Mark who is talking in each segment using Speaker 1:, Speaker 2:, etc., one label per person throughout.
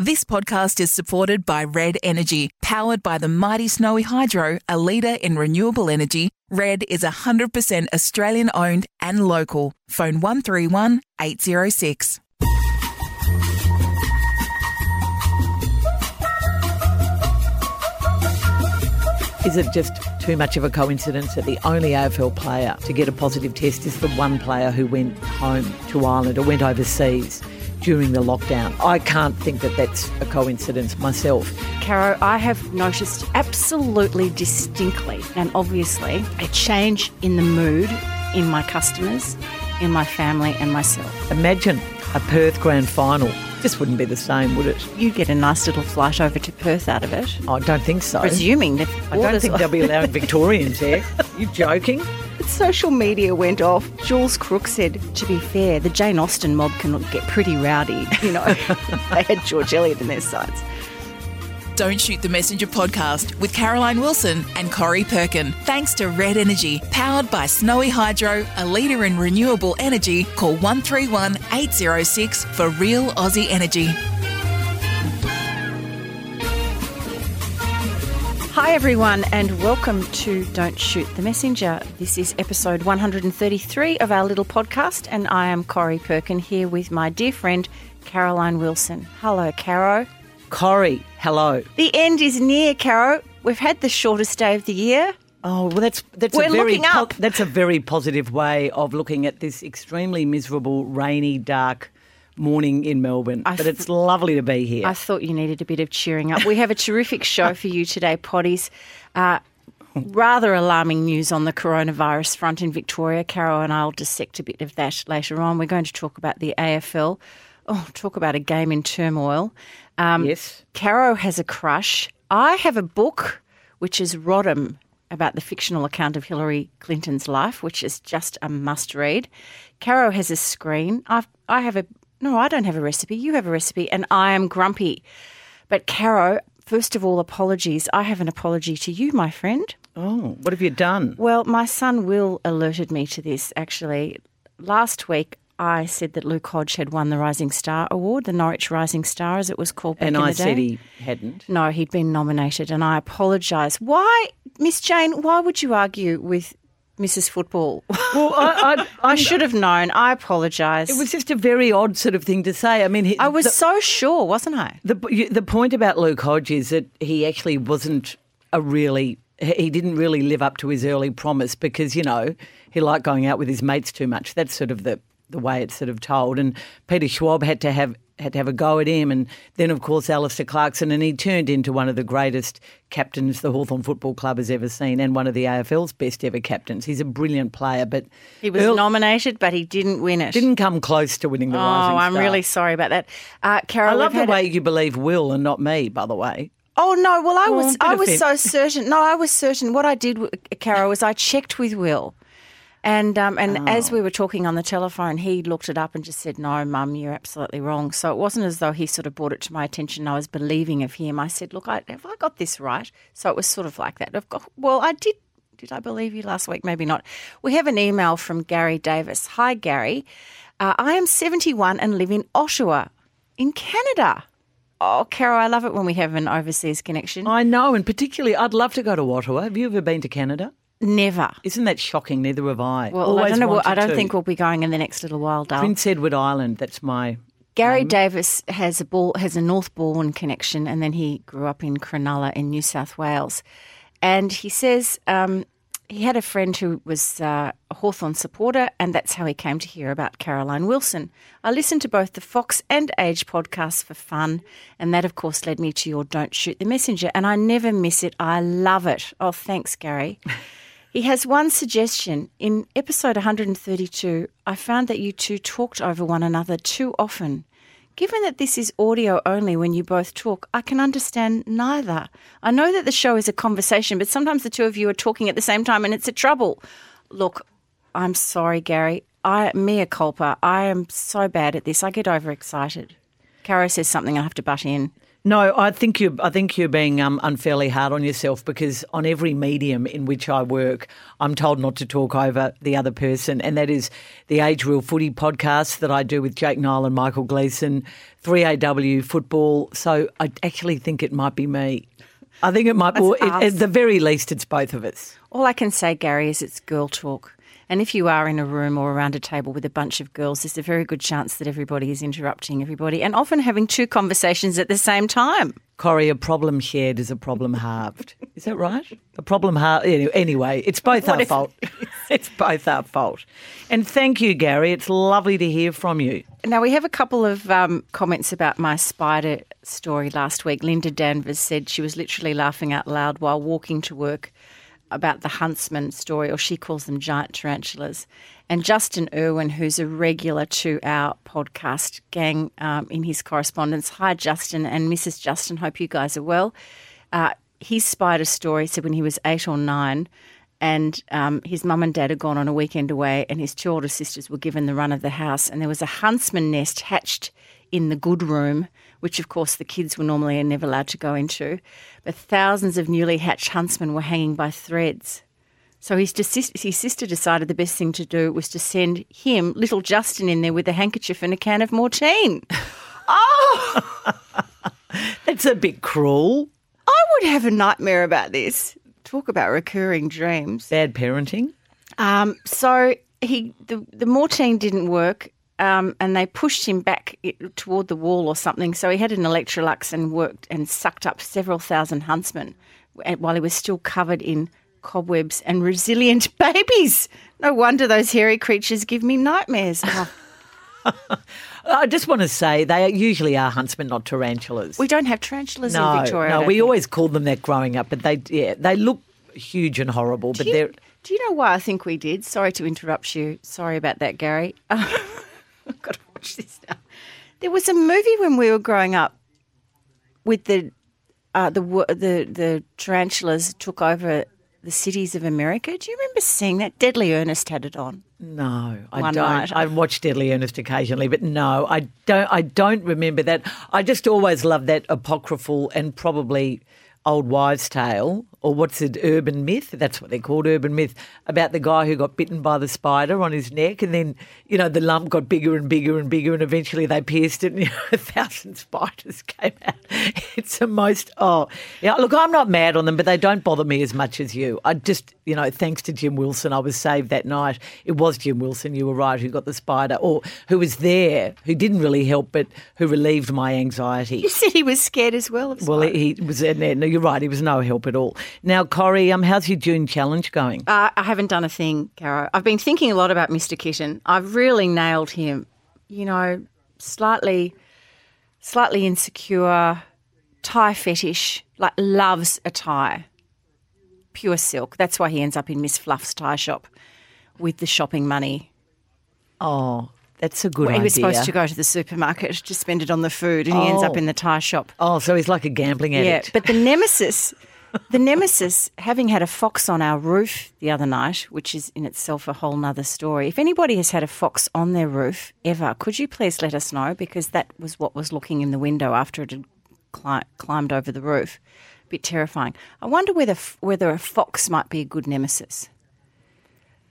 Speaker 1: This podcast is supported by Red Energy, powered by the mighty Snowy Hydro, a leader in renewable energy. Red is 100% Australian owned and local. Phone 131 806.
Speaker 2: Is it just too much of a coincidence that the only AFL player to get a positive test is the one player who went home to Ireland or went overseas during the lockdown? I can't think that that's a coincidence myself.
Speaker 3: Caro, I have noticed absolutely distinctly and obviously a change in the mood in my customers, in my family, and myself.
Speaker 2: Imagine a Perth grand final. Just wouldn't be the same, would it?
Speaker 3: You'd get a nice little flight over to Perth out of it.
Speaker 2: I don't think so.
Speaker 3: Presuming that
Speaker 2: I don't think they'll be allowing Victorians there. You joking?
Speaker 3: Social media went off. Jules Crook said, to be fair, the Jane Austen mob can get pretty rowdy. You know, they had George Eliot in their sights.
Speaker 1: Don't Shoot the Messenger podcast with Caroline Wilson and Corrie Perkin. Thanks to Red Energy, powered by Snowy Hydro, a leader in renewable energy. Call 131 806 for real Aussie energy.
Speaker 3: Hi, everyone, and welcome to Don't Shoot the Messenger. This is episode 133 of our little podcast, and I am Corrie Perkin here with my dear friend Caroline Wilson. Hello, Caro.
Speaker 2: Corrie, hello.
Speaker 3: The end is near, Caro. We've had the shortest day of the year.
Speaker 2: Oh well, that's that's
Speaker 3: We're
Speaker 2: a very
Speaker 3: looking up.
Speaker 2: that's a very positive way of looking at this extremely miserable, rainy, dark morning in Melbourne.
Speaker 3: I
Speaker 2: but
Speaker 3: th-
Speaker 2: it's lovely to be here.
Speaker 3: I thought you needed a bit of cheering up. We have a terrific show for you today, Potties. Uh, rather alarming news on the coronavirus front in Victoria. Caro and I'll dissect a bit of that later on. We're going to talk about the AFL. Oh, talk about a game in turmoil. Um,
Speaker 2: yes.
Speaker 3: Caro has a crush. I have a book, which is Rodham, about the fictional account of Hillary Clinton's life, which is just a must read. Caro has a screen. I've, I have a, no, I don't have a recipe. You have a recipe, and I am grumpy. But Caro, first of all, apologies. I have an apology to you, my friend.
Speaker 2: Oh, what have you done?
Speaker 3: Well, my son Will alerted me to this actually. Last week, I said that Luke Hodge had won the Rising Star Award, the Norwich Rising Star, as it was called back
Speaker 2: And
Speaker 3: in
Speaker 2: I
Speaker 3: the day.
Speaker 2: And I said he hadn't.
Speaker 3: No, he'd been nominated, and I apologise. Why, Miss Jane? Why would you argue with Mrs. Football?
Speaker 2: Well, I, I,
Speaker 3: I should have known. I apologise.
Speaker 2: It was just a very odd sort of thing to say. I mean, he,
Speaker 3: I was
Speaker 2: the,
Speaker 3: so sure, wasn't I?
Speaker 2: the the point about Luke Hodge is that he actually wasn't a really he didn't really live up to his early promise because you know he liked going out with his mates too much. That's sort of the the way it's sort of told. And Peter Schwab had to have had to have a go at him, and then of course Alastair Clarkson, and he turned into one of the greatest captains the Hawthorn Football Club has ever seen, and one of the AFL's best ever captains. He's a brilliant player, but
Speaker 3: He was
Speaker 2: Earl-
Speaker 3: nominated, but he didn't win it.
Speaker 2: didn't come close to winning the
Speaker 3: oh, I'm
Speaker 2: Star.
Speaker 3: really sorry about that. Uh, Caro,
Speaker 2: I love the
Speaker 3: had a-
Speaker 2: way you believe Will and not me. By the way,
Speaker 3: Oh no! Well, I was
Speaker 2: on, bit
Speaker 3: I was so certain. No, I was certain. What I did, Caro, was I checked with Will, and um, and
Speaker 2: Oh.
Speaker 3: as we were talking on the telephone, he looked it up and just said, "No, Mum, you're absolutely wrong." So it wasn't as though he sort of brought it to my attention. I was believing of him. I said, "Look, I, have I got this right?" So it was sort of like that. I've got, well, I did. Did I believe you last week? Maybe not. We have an email from Gary Davis. Hi, Gary. Uh, I am 71 and live in Oshawa, in Canada. Oh, Caro, I love it when we have an overseas connection.
Speaker 2: I know, and particularly, I'd love to go to Ottawa. Have you ever been to Canada?
Speaker 3: Never.
Speaker 2: Isn't that shocking? Neither have I.
Speaker 3: Well, I don't know. what- I don't
Speaker 2: to.
Speaker 3: think we'll be going in the next little while, Dale.
Speaker 2: Prince Edward Island. That's my.
Speaker 3: Gary Davis has a ball, has a North Bourne connection, and then he grew up in Cronulla in New South Wales. And he says um, he had a friend who was uh, a Hawthorn supporter, and that's how he came to hear about Caroline Wilson. I listened to both the Fox and Age podcasts for fun, and that, of course, led me to your Don't Shoot the Messenger, and I never miss it. I love it. Oh, thanks, Gary. He has one suggestion. In episode 132, I found that you two talked over one another too often. Given that this is audio only when you both talk, I can understand neither. I know that the show is a conversation, but sometimes the two of you are talking at the same time and it's a trouble. Look, I'm sorry, Gary. I mea culpa. I am so bad at this. I get overexcited. Caro says something, I have to butt in.
Speaker 2: No, I think you. I think you're being um, unfairly hard on yourself because on every medium in which I work, I'm told not to talk over the other person, and that is the Age Real Footy podcast that I do with Jake Niall and Michael Gleeson, 3AW football. So I actually think it might be me. I think it might. Well, it, at the very least, it's both of us.
Speaker 3: All I can say, Gary, is it's girl talk. And if you are in a room or around a table with a bunch of girls, there's a very good chance that everybody is interrupting everybody and often having two conversations at the same time.
Speaker 2: Corrie, a problem shared is a problem halved. Is that right? A problem halved. Anyway, it's both our
Speaker 3: if-
Speaker 2: fault. it's both our fault. And thank you, Gary. It's lovely to hear from you.
Speaker 3: Now, we have a couple of um, comments about my spider story last week. Linda Danvers said she was literally laughing out loud while walking to work about the huntsman story, or she calls them giant tarantulas. And Justin Irwin, who's a regular to our podcast gang um, in his correspondence. Hi, Justin and Mrs. Justin. Hope you guys are well. Uh, his spider story said when he was eight or nine, and um, his mum and dad had gone on a weekend away, and his two older sisters were given the run of the house, and there was a huntsman nest hatched in the good room, which of course the kids were normally never allowed to go into. But thousands of newly hatched huntsmen were hanging by threads. So his, his sister decided the best thing to do was to send him, little Justin, in there with a handkerchief and a can of Mortein. Oh!
Speaker 2: That's a bit cruel.
Speaker 3: I would have a nightmare about this. Talk about recurring dreams.
Speaker 2: Bad parenting.
Speaker 3: Um, so he the the Mortein didn't work, um, and they pushed him back toward the wall or something. So he had an Electrolux and worked and sucked up several thousand huntsmen while he was still covered in cobwebs and resilient babies. No wonder those hairy creatures give me nightmares. Oh,
Speaker 2: I just want to say they usually are huntsmen, not tarantulas.
Speaker 3: we don't have tarantulas
Speaker 2: no,
Speaker 3: in Victoria.
Speaker 2: No, we
Speaker 3: think.
Speaker 2: always called them that growing up, but they yeah they look huge and horrible, but
Speaker 3: you,
Speaker 2: they're
Speaker 3: do you know why I think we did? Sorry to interrupt you. Sorry about that, Gary. I've got to watch this now. There was a movie when we were growing up with the uh, the the the tarantulas took over the cities of America. Do you remember seeing that? Deadly Earnest had it on.
Speaker 2: No, I don't.
Speaker 3: night.
Speaker 2: I watch Deadly Earnest occasionally, but no, I don't. I don't remember that. I just always loved that apocryphal and probably old wives' tale, or what's it, urban myth? That's what they're called, urban myth, about the guy who got bitten by the spider on his neck, and then you know the lump got bigger and bigger and bigger, and eventually they pierced it, and you know, a thousand spiders came out. It's the most. Oh, yeah. Look, I'm not mad on them, but they don't bother me as much as you. I just, you know, thanks to Jim Wilson, I was saved that night. It was Jim Wilson, you were right, who got the spider, or who was there, who didn't really help, but who relieved my anxiety.
Speaker 3: You said he was scared as well. Of
Speaker 2: Well, he he was there. No, you're right. He was no help at all. Now, Corrie, um, how's your June challenge going?
Speaker 3: Uh, I haven't done a thing, Caro. I've been thinking a lot about Mr. Kitten. I've really nailed him. You know, slightly, slightly insecure, tie fetish, like loves a tie, pure silk. That's why he ends up in Miss Fluff's tie shop with the shopping money.
Speaker 2: Oh, that's a good
Speaker 3: he
Speaker 2: idea.
Speaker 3: He was supposed to go to the supermarket to spend it on the food, and he ends up
Speaker 2: Oh.
Speaker 3: in the tie shop.
Speaker 2: Oh, so he's like a gambling addict.
Speaker 3: Yeah,
Speaker 2: addict.
Speaker 3: but the nemesis, the nemesis, having had a fox on our roof the other night, which is in itself a whole nother story. If anybody has had a fox on their roof ever, could you please let us know? Because that was what was looking in the window after it had cli- climbed over the roof. A bit terrifying. I wonder whether whether a fox might be a good nemesis.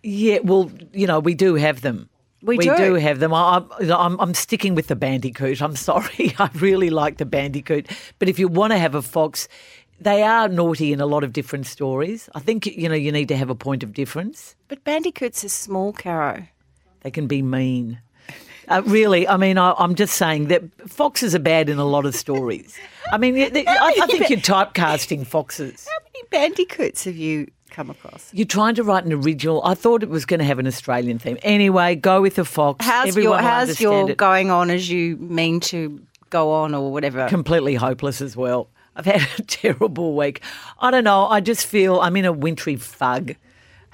Speaker 2: Yeah, well, you know, we do have them.
Speaker 3: We do.
Speaker 2: have them. I, I'm, I'm sticking with the bandicoot. I'm sorry. I really like the bandicoot. But if you want to have a fox, they are naughty in a lot of different stories. I think, you know, you need to have a point of difference.
Speaker 3: But bandicoots are small, Caro.
Speaker 2: They can be mean. Uh, really, I mean, I, I'm just saying that foxes are bad in a lot of stories. I mean, they- I, I think you're typecasting foxes.
Speaker 3: How many bandicoots have you come across?
Speaker 2: You're trying to write an original. I thought it was going to have an Australian theme. Anyway, go with the fox.
Speaker 3: How's
Speaker 2: Everyone
Speaker 3: your how's your going on as you mean to go on or whatever?
Speaker 2: completely hopeless as well. I've had a terrible week. I don't know. I just feel I'm in a wintry fug.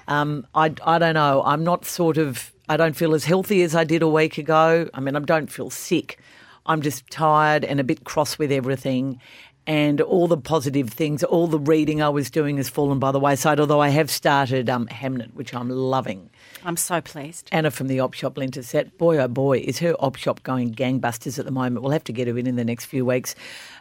Speaker 2: Um, I, I don't know. I'm not sort of, I don't feel as healthy as I did a week ago. I mean, I don't feel sick. I'm just tired and a bit cross with everything. and all the positive things, all the reading I was doing has fallen by the wayside. Although I have started um, Hamnet, which I'm loving.
Speaker 3: I'm so pleased.
Speaker 2: Anna from the op shop lent us that. Boy, oh boy, is her op shop going gangbusters at the moment. We'll have to get her in in the next few weeks.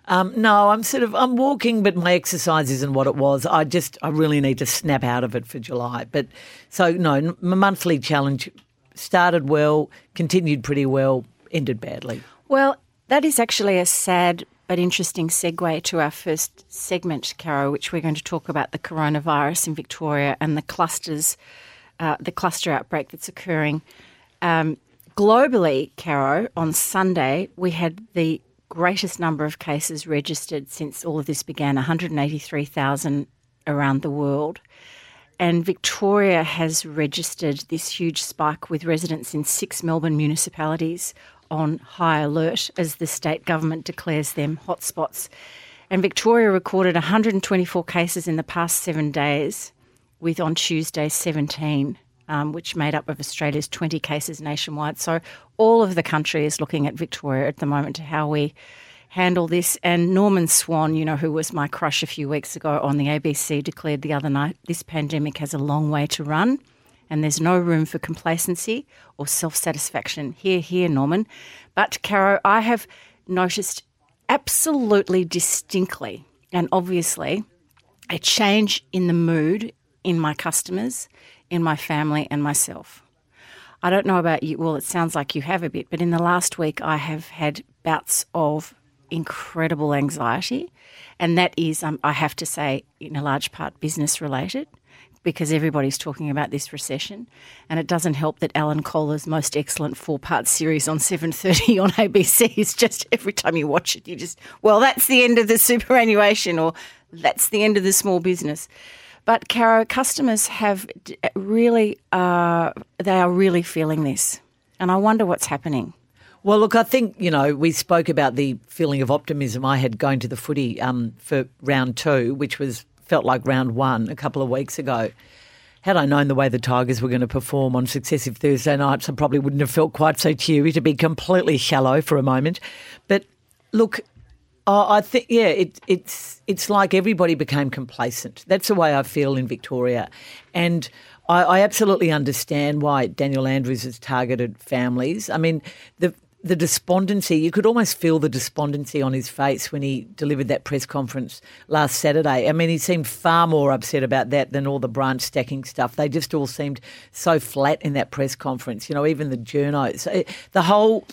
Speaker 2: Um, no, I'm sort of I'm walking, but my exercise isn't what it was. I just I really need to snap out of it for July. But so no, my monthly challenge started well, continued pretty well, ended badly.
Speaker 3: Well, that is actually a sad but interesting segue to our first segment, Caro, which we're going to talk about the coronavirus in Victoria and the clusters, uh, the cluster outbreak that's occurring. Um, globally, Caro, on Sunday, we had the greatest number of cases registered since all of this began 183,000 around the world. And Victoria has registered this huge spike with residents in six Melbourne municipalities on high alert as the state government declares them hotspots. And Victoria recorded 124 cases in the past seven days, with on Tuesday 17, um, which made up of Australia's 20 cases nationwide. So all of the country is looking at Victoria at the moment to how we handle this. And Norman Swan, you know, who was my crush a few weeks ago on the ABC, declared the other night this pandemic has a long way to run and there's no room for complacency or self satisfaction. Here, here, Norman. But, Caro, I have noticed absolutely distinctly and obviously a change in the mood in my customers, in my family, and myself. I don't know about you. Well, it sounds like you have a bit, but in the last week, I have had bouts of incredible anxiety. And that is, um, I have to say, in a large part business related because everybody's talking about this recession, and it doesn't help that Alan Kohler's most excellent four-part series on 7:30 on ABC is just every time you watch it, you just well, that's the end of the superannuation, or that's the end of the small business. But Caro, customers have really uh, they are really feeling this, and I wonder what's happening.
Speaker 2: Well, look, I think, you know, we spoke about the feeling of optimism I had going to the footy um, for round two, which was felt like round one a couple of weeks ago. Had I known the way the Tigers were going to perform on successive Thursday nights, I probably wouldn't have felt quite so cheery to be completely shallow for a moment. But look, I think yeah, it, it's it's like everybody became complacent. That's the way I feel in Victoria, and I, I, absolutely understand why Daniel Andrews has targeted families. I mean, the the despondency, you could almost feel the despondency on his face when he delivered that press conference last Saturday. I mean, he seemed far more upset about that than all the branch stacking stuff. They just all seemed so flat in that press conference, you know, even the journos. Eh, the whole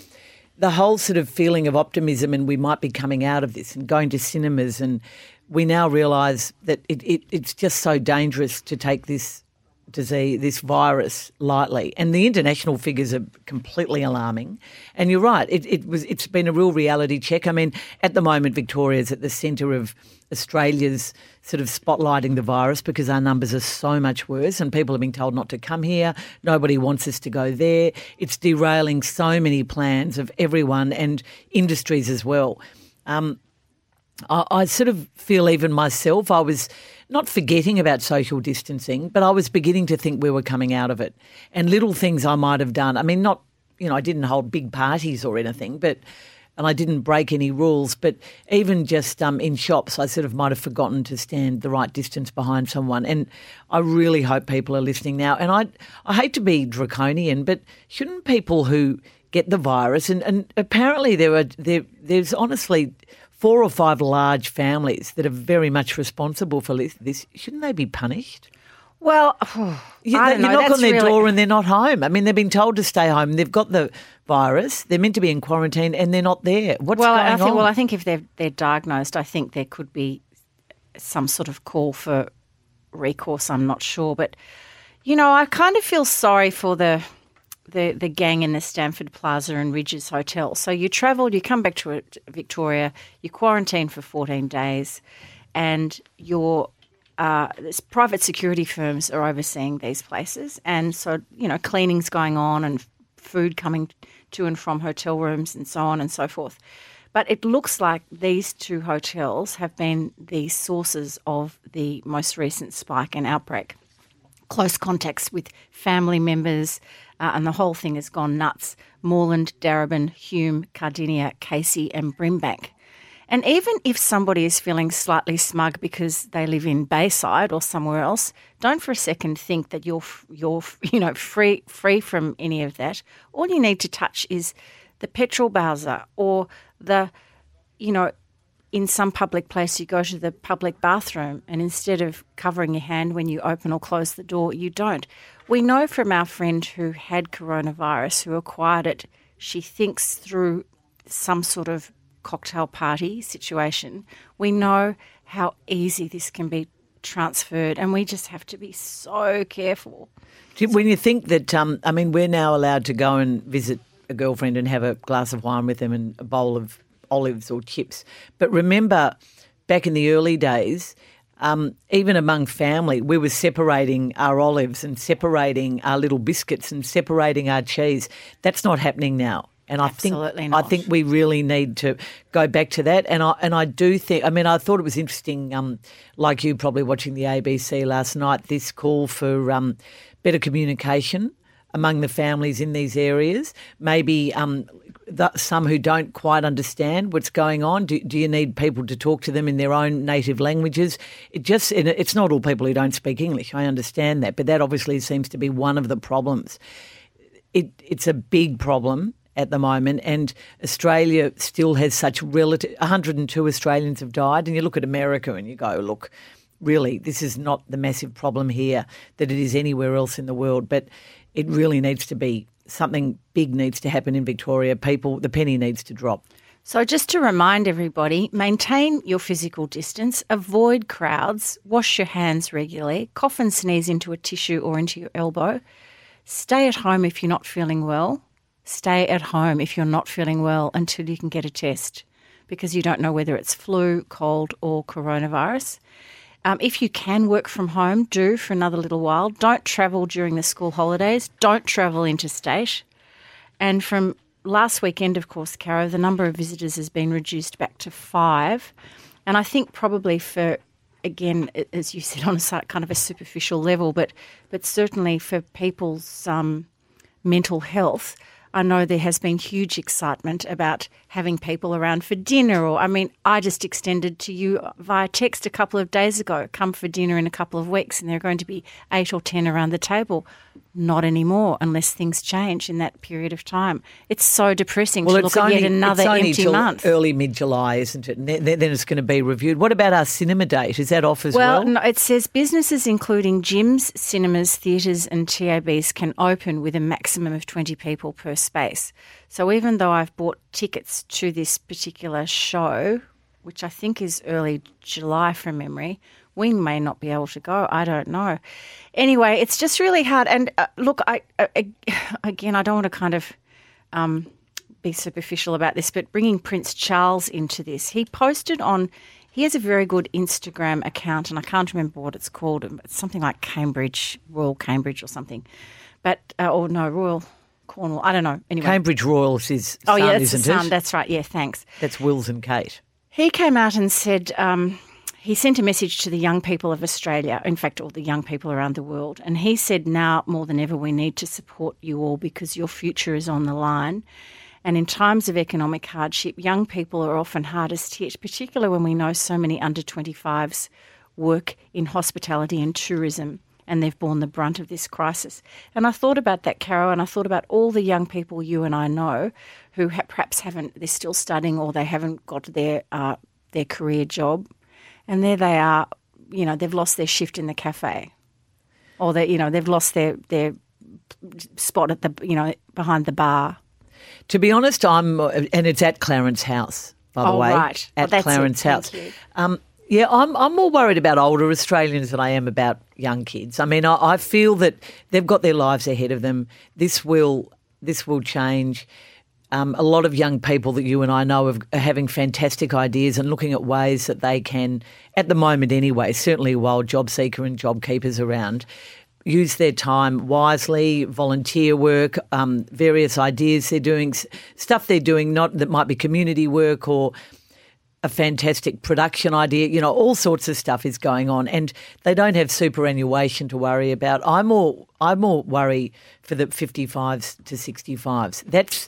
Speaker 2: the whole sort of feeling of optimism and we might be coming out of this and going to cinemas and we now realise that it, it, it's just so dangerous to take this disease, this virus lightly. And the international figures are completely alarming. And you're right, it, it was it's been a real reality check. I mean, at the moment, Victoria's at the centre of Australia's sort of spotlighting the virus because our numbers are so much worse and people are being told not to come here. Nobody wants us to go there. It's derailing so many plans of everyone and industries as well. Um, I, I sort of feel even myself, I was not forgetting about social distancing, but I was beginning to think we were coming out of it. And little things I might have done. I mean, not, you know, I didn't hold big parties or anything, but, and I didn't break any rules, but even just um, in shops, I sort of might have forgotten to stand the right distance behind someone. And I really hope people are listening now. And I, I hate to be draconian, but shouldn't people who get the virus, and, and apparently there are, there, there's honestly, four or five large families that are very much responsible for this, shouldn't they be punished?
Speaker 3: Well,
Speaker 2: you,
Speaker 3: I
Speaker 2: you
Speaker 3: know,
Speaker 2: knock on their
Speaker 3: really...
Speaker 2: door and they're not home. I mean, they've been told to stay home. They've got the virus. They're meant to be in quarantine and they're not there. What's
Speaker 3: well,
Speaker 2: going
Speaker 3: I think,
Speaker 2: on?
Speaker 3: Well, I think if they're they're diagnosed, I think there could be some sort of call for recourse. I'm not sure, but you know, I kind of feel sorry for the the, the gang in the Stamford Plaza and Rydges Hotel. So you travel, you come back to Victoria, you quarantine for 14 days, and your uh, private security firms are overseeing these places. And so, you know, cleaning's going on and food coming to and from hotel rooms and so on and so forth. But it looks like these two hotels have been the sources of the most recent spike and outbreak. Close contacts with family members, uh, and the whole thing has gone nuts. Moreland, Darebin, Hume, Cardinia, Casey, and Brimbank. And even if somebody is feeling slightly smug because they live in Bayside or somewhere else, don't for a second think that you're you're you know free free from any of that. All you need to touch is the petrol bowser or the you know in some public place you go to the public bathroom and instead of covering your hand when you open or close the door, you don't. We know from our friend who had coronavirus, who acquired it, she thinks through some sort of cocktail party situation, we know how easy this can be transferred, and we just have to be so careful.
Speaker 2: When you think that, um, I mean, we're now allowed to go and visit a girlfriend and have a glass of wine with them and a bowl of olives or chips. But remember, back in the early days, um, even among family, we were separating our olives and separating our little biscuits and separating our cheese. That's not happening now. And I
Speaker 3: Absolutely
Speaker 2: think
Speaker 3: not.
Speaker 2: I think we really need to go back to that. And I and I do think I mean I thought it was interesting, um, like you probably watching the ABC last night, this call for um, better communication among the families in these areas. Maybe um, some who don't quite understand what's going on. Do, do, you need people to talk to them in their own native languages? It just it's not all people who don't speak English. I understand that, but that obviously seems to be one of the problems. It, it's a big problem at the moment, and Australia still has such relative. 102 Australians have died, and you look at America and you go, look, really, this is not the massive problem here that it is anywhere else in the world, but it really needs to be something big needs to happen in Victoria. People, the penny needs to drop.
Speaker 3: So, just to remind everybody, maintain your physical distance, avoid crowds, wash your hands regularly, cough and sneeze into a tissue or into your elbow, stay at home if you're not feeling well, stay at home if you're not feeling well until you can get a test because you don't know whether it's flu, cold, or coronavirus. Um, if you can work from home, do for another little while. Don't travel during the school holidays. Don't travel interstate. And from last weekend, of course, Caro, the number of visitors has been reduced back to five. And I think probably for, again, as you said, on a kind of a superficial level, but but certainly for people's um, mental health, I know there has been huge excitement about having people around for dinner. Or, I mean, I just extended to you via text a couple of days ago come for dinner in a couple of weeks, and there are going to be eight or 10 around the table. Not anymore, unless things change in that period of time. It's so depressing
Speaker 2: well,
Speaker 3: to look
Speaker 2: only,
Speaker 3: at yet another
Speaker 2: it's only
Speaker 3: empty month.
Speaker 2: Early mid July, isn't it? And then, then it's going to be reviewed. What about our cinema date? Is that off as well?
Speaker 3: Well, no, it says businesses including gyms, cinemas, theatres, and TABs can open with a maximum of 20 people per space. So even though I've bought tickets to this particular show, which I think is early July from memory, we may not be able to go. I don't know. Anyway, it's just really hard. And uh, look, I uh, again, I don't want to kind of um, be superficial about this, but bringing Prince Charles into this, he posted on. He has a very good Instagram account, and I can't remember what it's called. It's something like Cambridge, Royal Cambridge, or something. But uh, or no, Royal Cornwall. I don't know. Anyway,
Speaker 2: Cambridge Royals is
Speaker 3: oh
Speaker 2: son,
Speaker 3: yeah, that's
Speaker 2: isn't
Speaker 3: the son.
Speaker 2: it?
Speaker 3: That's right. Yeah, thanks.
Speaker 2: That's Wills and Kate.
Speaker 3: He came out and said um, he sent a message to the young people of Australia, in fact, all the young people around the world. And he said, now more than ever, we need to support you all because your future is on the line. And in times of economic hardship, young people are often hardest hit, particularly when we know so many under 25s work in hospitality and tourism and they've borne the brunt of this crisis. And I thought about that, Caro, and I thought about all the young people you and I know who ha- perhaps haven't, they're still studying or they haven't got their, uh, their career job. And there they are, you know, they've lost their shift in the cafe or they, you know, they've lost their, their spot at the, you know, behind the bar.
Speaker 2: To be honest, I'm, and it's at Clarence House, by the
Speaker 3: Oh,
Speaker 2: way.
Speaker 3: right.
Speaker 2: At
Speaker 3: Oh, that's it.
Speaker 2: Clarence House. Um, yeah, I'm, I'm more worried about older Australians than I am about young kids. I mean, I, I feel that they've got their lives ahead of them. This will, this will change. Um, a lot of young people that you and I know are having fantastic ideas and looking at ways that they can, at the moment anyway, certainly while job seeker and job keepers around, use their time wisely, volunteer work, um, various ideas they're doing, stuff they're doing, not that might be community work or a fantastic production idea. You know, all sorts of stuff is going on, and they don't have superannuation to worry about. I more, I more worry for the fifty-fives to sixty-fives. That's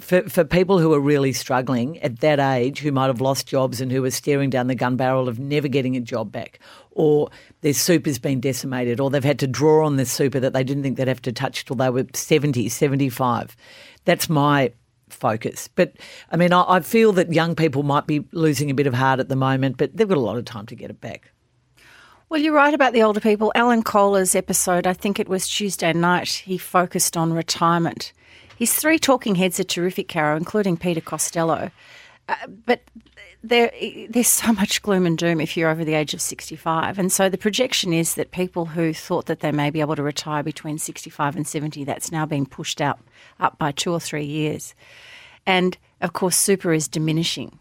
Speaker 2: for, for people who are really struggling at that age, who might have lost jobs and who are staring down the gun barrel of never getting a job back, or their super's been decimated, or they've had to draw on this super that they didn't think they'd have to touch till they were 70, 75. That's my focus. But I mean, I, I feel that young people might be losing a bit of heart at the moment, but they've got a lot of time to get it back.
Speaker 3: Well, you're right about the older people. Alan Kohler's episode, I think it was Tuesday night, he focused on retirement. His three talking heads are terrific, Caro, including Peter Costello. Uh, but there, there's so much gloom and doom if you're over the age of 65. And so the projection is that people who thought that they may be able to retire between 65 and 70, that's now being pushed up, up by two or three years. And of course, super is diminishing.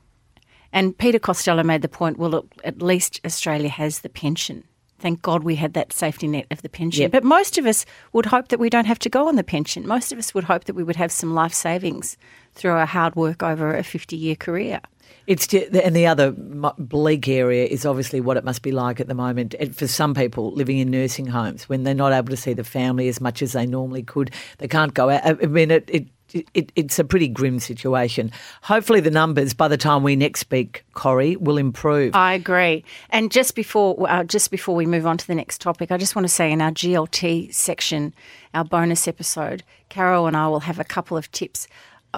Speaker 3: And Peter Costello made the point well, look, at least Australia has the pension. Thank God we had that safety net of the pension.
Speaker 2: Yep.
Speaker 3: But most of us would hope that we don't have to go on the pension. Most of us would hope that we would have some life savings through our hard work over a 50 year career.
Speaker 2: It's and the other bleak area is obviously what it must be like at the moment for some people living in nursing homes when they're not able to see the family as much as they normally could. They can't go out. I mean, it, it it, it's a pretty grim situation. Hopefully, the numbers by the time we next speak, Corrie, will improve.
Speaker 3: I agree. And just before uh, just before we move on to the next topic, I just want to say in our GLT section, our bonus episode, Caro and I will have a couple of tips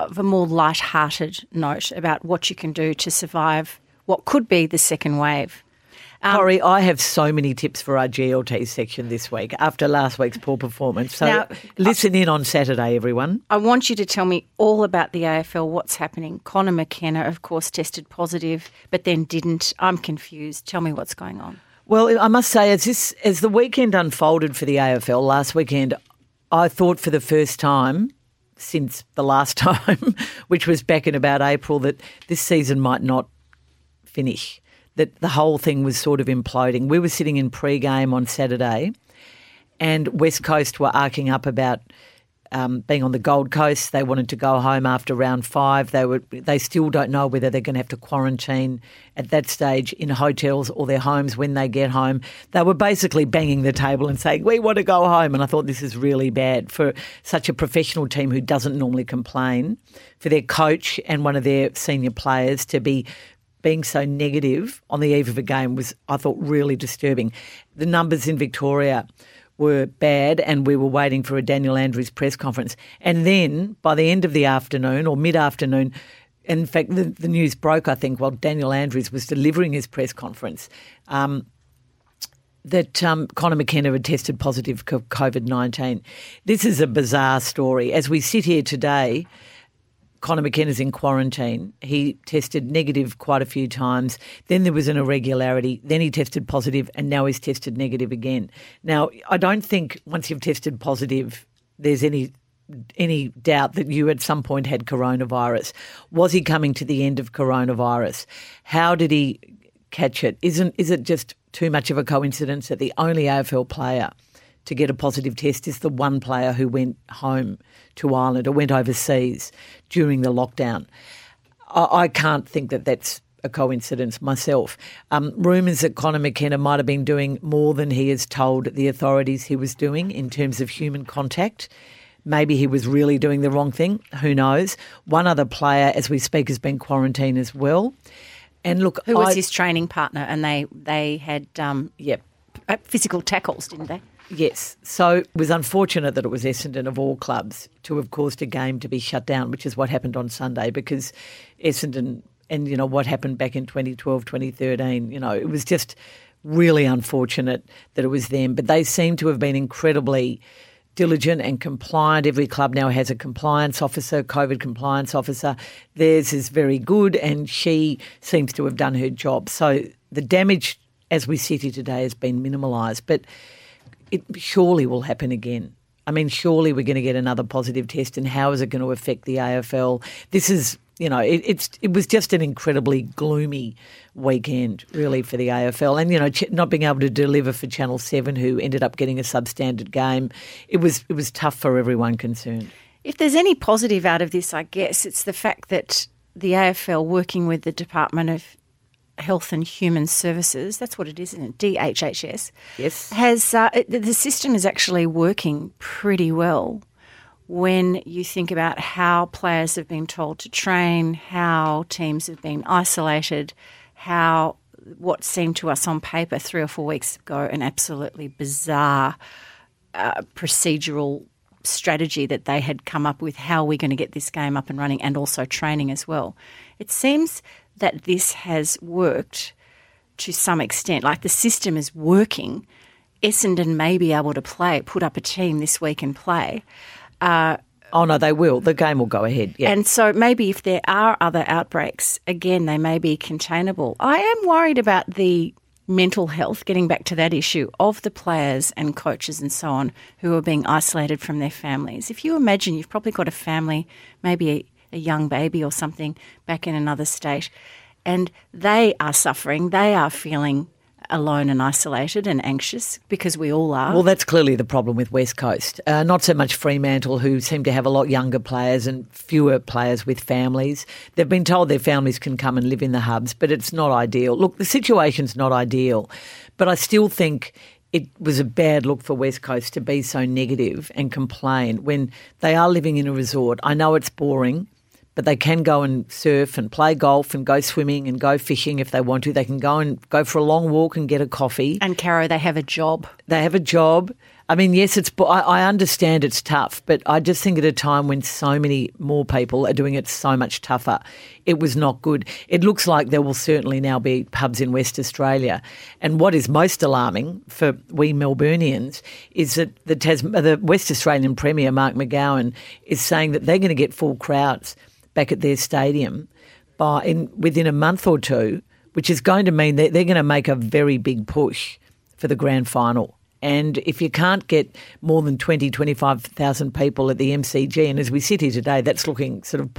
Speaker 3: of a more light-hearted note about what you can do to survive what could be the second wave.
Speaker 2: Um, Corrie, I have so many tips for our GLT section this week after last week's poor performance. So
Speaker 3: Now,
Speaker 2: listen in on Saturday, everyone.
Speaker 3: I want you to tell me all about the AFL, what's happening. Connor McKenna, of course, tested positive, but then didn't. I'm confused. Tell me what's going on.
Speaker 2: Well, I must say, as this as the weekend unfolded for the AFL last weekend, I thought for the first time since the last time, which was back in about April, that this season might not finish. That the whole thing was sort of imploding. We were sitting in pre-game on Saturday, and West Coast were arcing up about um, being on the Gold Coast. They wanted to go home after round five. They were. They still don't know whether they're going to have to quarantine at that stage in hotels or their homes when they get home. They were basically banging the table and saying, "We want to go home." And I thought this is really bad for such a professional team who doesn't normally complain, for their coach and one of their senior players to be being so negative on the eve of a game was, I thought, really disturbing. The numbers in Victoria were bad, and we were waiting for a Daniel Andrews press conference. And then by the end of the afternoon or mid afternoon, in fact, the, the news broke, I think, while Daniel Andrews was delivering his press conference. Um, that um, Connor McKenna had tested positive for COVID 19. This is a bizarre story. As we sit here today, Connor McKenna's in quarantine. He tested negative quite a few times. Then there was an irregularity. Then he tested positive, and now he's tested negative again. Now, I don't think once you've tested positive, there's any any doubt that you at some point had coronavirus. Was he coming to the end of coronavirus? How did he catch it? Isn't is it just too much of a coincidence that the only AFL player to get a positive test is the one player who went home to Ireland or went overseas during the lockdown. I, I can't think that that's a coincidence myself. Um, rumours that Connor McKenna might have been doing more than he has told the authorities he was doing in terms of human contact. Maybe he was really doing the wrong thing. Who knows? One other player, as we speak, has been quarantined as well. And look,
Speaker 3: Who was
Speaker 2: I-
Speaker 3: his training partner? And they they had um,
Speaker 2: Yep.
Speaker 3: uh, physical tackles, didn't they?
Speaker 2: Yes. So it was unfortunate that it was Essendon of all clubs to have caused a game to be shut down, which is what happened on Sunday because Essendon and, you know, what happened back in 2012, 2013, you know, it was just really unfortunate that it was them. But they seem to have been incredibly diligent and compliant. Every club now has a compliance officer, COVID compliance officer. Theirs is very good and she seems to have done her job. So the damage as we sit here today has been minimalised. But it surely will happen again. I mean, surely we're going to get another positive test, and how is it going to affect the AFL? This is, you know, it, it's it was just an incredibly gloomy weekend, really, for the AFL, and you know, not being able to deliver for Channel Seven, who ended up getting a substandard game, it was it was tough for everyone concerned.
Speaker 3: If there's any positive out of this, I guess it's the fact that the AFL, working with the Department of Health and Human Services, that's what it is, isn't it? DHHS.
Speaker 2: Yes.
Speaker 3: Has uh, it- the system is actually working pretty well when you think about how players have been told to train, how teams have been isolated, how what seemed to us on paper three or four weeks ago an absolutely bizarre uh, procedural strategy that they had come up with how we're going to get this game up and running and also training as well. It seems that this has worked to some extent. Like the system is working. Essendon may be able to play, put up a team this week and play.
Speaker 2: Uh, oh no, they will. The game will go ahead. Yeah.
Speaker 3: And so maybe if there are other outbreaks, again, they may be containable. I am worried about the mental health, getting back to that issue, of the players and coaches and so on who are being isolated from their families. If you imagine you've probably got a family, maybe a, young baby or something back in another state, and they are suffering, they are feeling alone and isolated and anxious because we all are.
Speaker 2: Well, that's clearly the problem with West Coast. Uh, not so much Fremantle, who seem to have a lot younger players and fewer players with families. They've been told their families can come and live in the hubs, but it's not ideal. Look, the situation's not ideal, but I still think it was a bad look for West Coast to be so negative and complain when they are living in a resort. I know it's boring but they can go and surf and play golf and go swimming and go fishing if they want to. They can go and go for a long walk and get a coffee.
Speaker 3: And Caro, they have a job.
Speaker 2: They have a job. I mean, yes, it's. I, I understand it's tough, but I just think at a time when so many more people are doing it so much tougher, it was not good. It looks like there will certainly now be pubs in West Australia, and what is most alarming for we Melburnians is that the, Tas- the West Australian Premier Mark McGowan is saying that they're going to get full crowds back at their stadium by in within a month or two, which is going to mean that they're going to make a very big push for the grand final. And if you can't get more than 20, 25,000 people at the MCG, and as we sit here today, that's looking sort of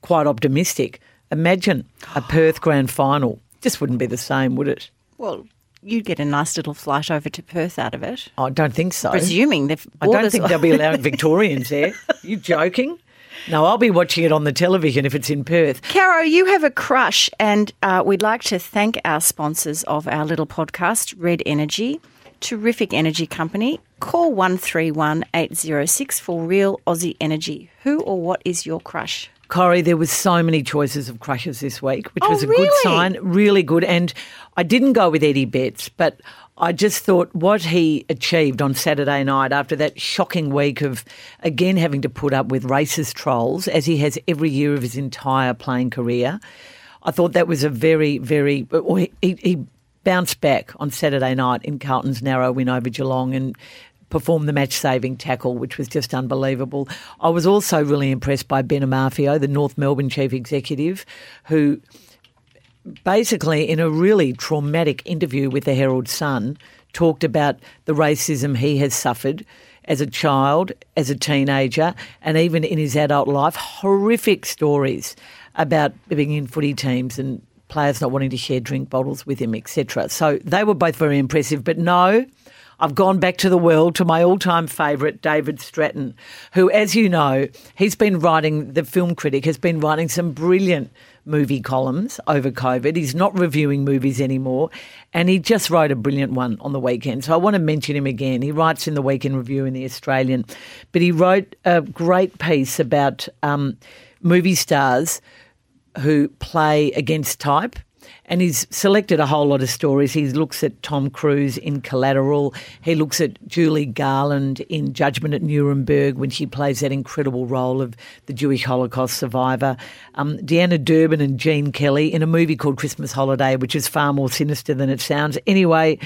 Speaker 2: quite optimistic. Imagine a Perth grand final. Just wouldn't be the same, would it?
Speaker 3: Well, you'd get a nice little flight over to Perth out of it.
Speaker 2: I don't think so.
Speaker 3: Presuming
Speaker 2: the I don't think they'll be allowing Victorians there. you joking? No, I'll be watching it on the television if it's in Perth.
Speaker 3: Caro, you have a crush, and uh, we'd like to thank our sponsors of our little podcast, Red Energy. Terrific energy company. Call 131 806 for real Aussie energy. Who or what is your crush?
Speaker 2: Corrie, there was so many choices of crushes this week, which
Speaker 3: oh,
Speaker 2: was a
Speaker 3: really?
Speaker 2: good sign, really good. And I didn't go with Eddie Betts, but I just thought what he achieved on Saturday night after that shocking week of again having to put up with racist trolls, as he has every year of his entire playing career. I thought that was a very, very. He, he bounced back on Saturday night in Carlton's narrow win over Geelong and performed the match saving tackle, which was just unbelievable. I was also really impressed by Ben Amarfio, the North Melbourne chief executive, who basically, in a really traumatic interview with the Herald Sun, talked about the racism he has suffered as a child, as a teenager, and even in his adult life. Horrific stories about being in footy teams and players not wanting to share drink bottles with him, etc. So they were both very impressive. But no, I've gone back to the world to my all time favourite, David Stratton, who, as you know, he's been writing, the film critic has been writing some brilliant movie columns over COVID. He's not reviewing movies anymore. And he just wrote a brilliant one on the weekend. So I want to mention him again. He writes in the Weekend Review in The Australian, but he wrote a great piece about um, movie stars who play against type and he's selected a whole lot of stories. He looks at Tom Cruise in Collateral. He looks at Julie Garland in Judgment at Nuremberg when she plays that incredible role of the Jewish Holocaust survivor. Um, Deanna Durbin and Gene Kelly in a movie called Christmas Holiday, which is far more sinister than it sounds. Anyway,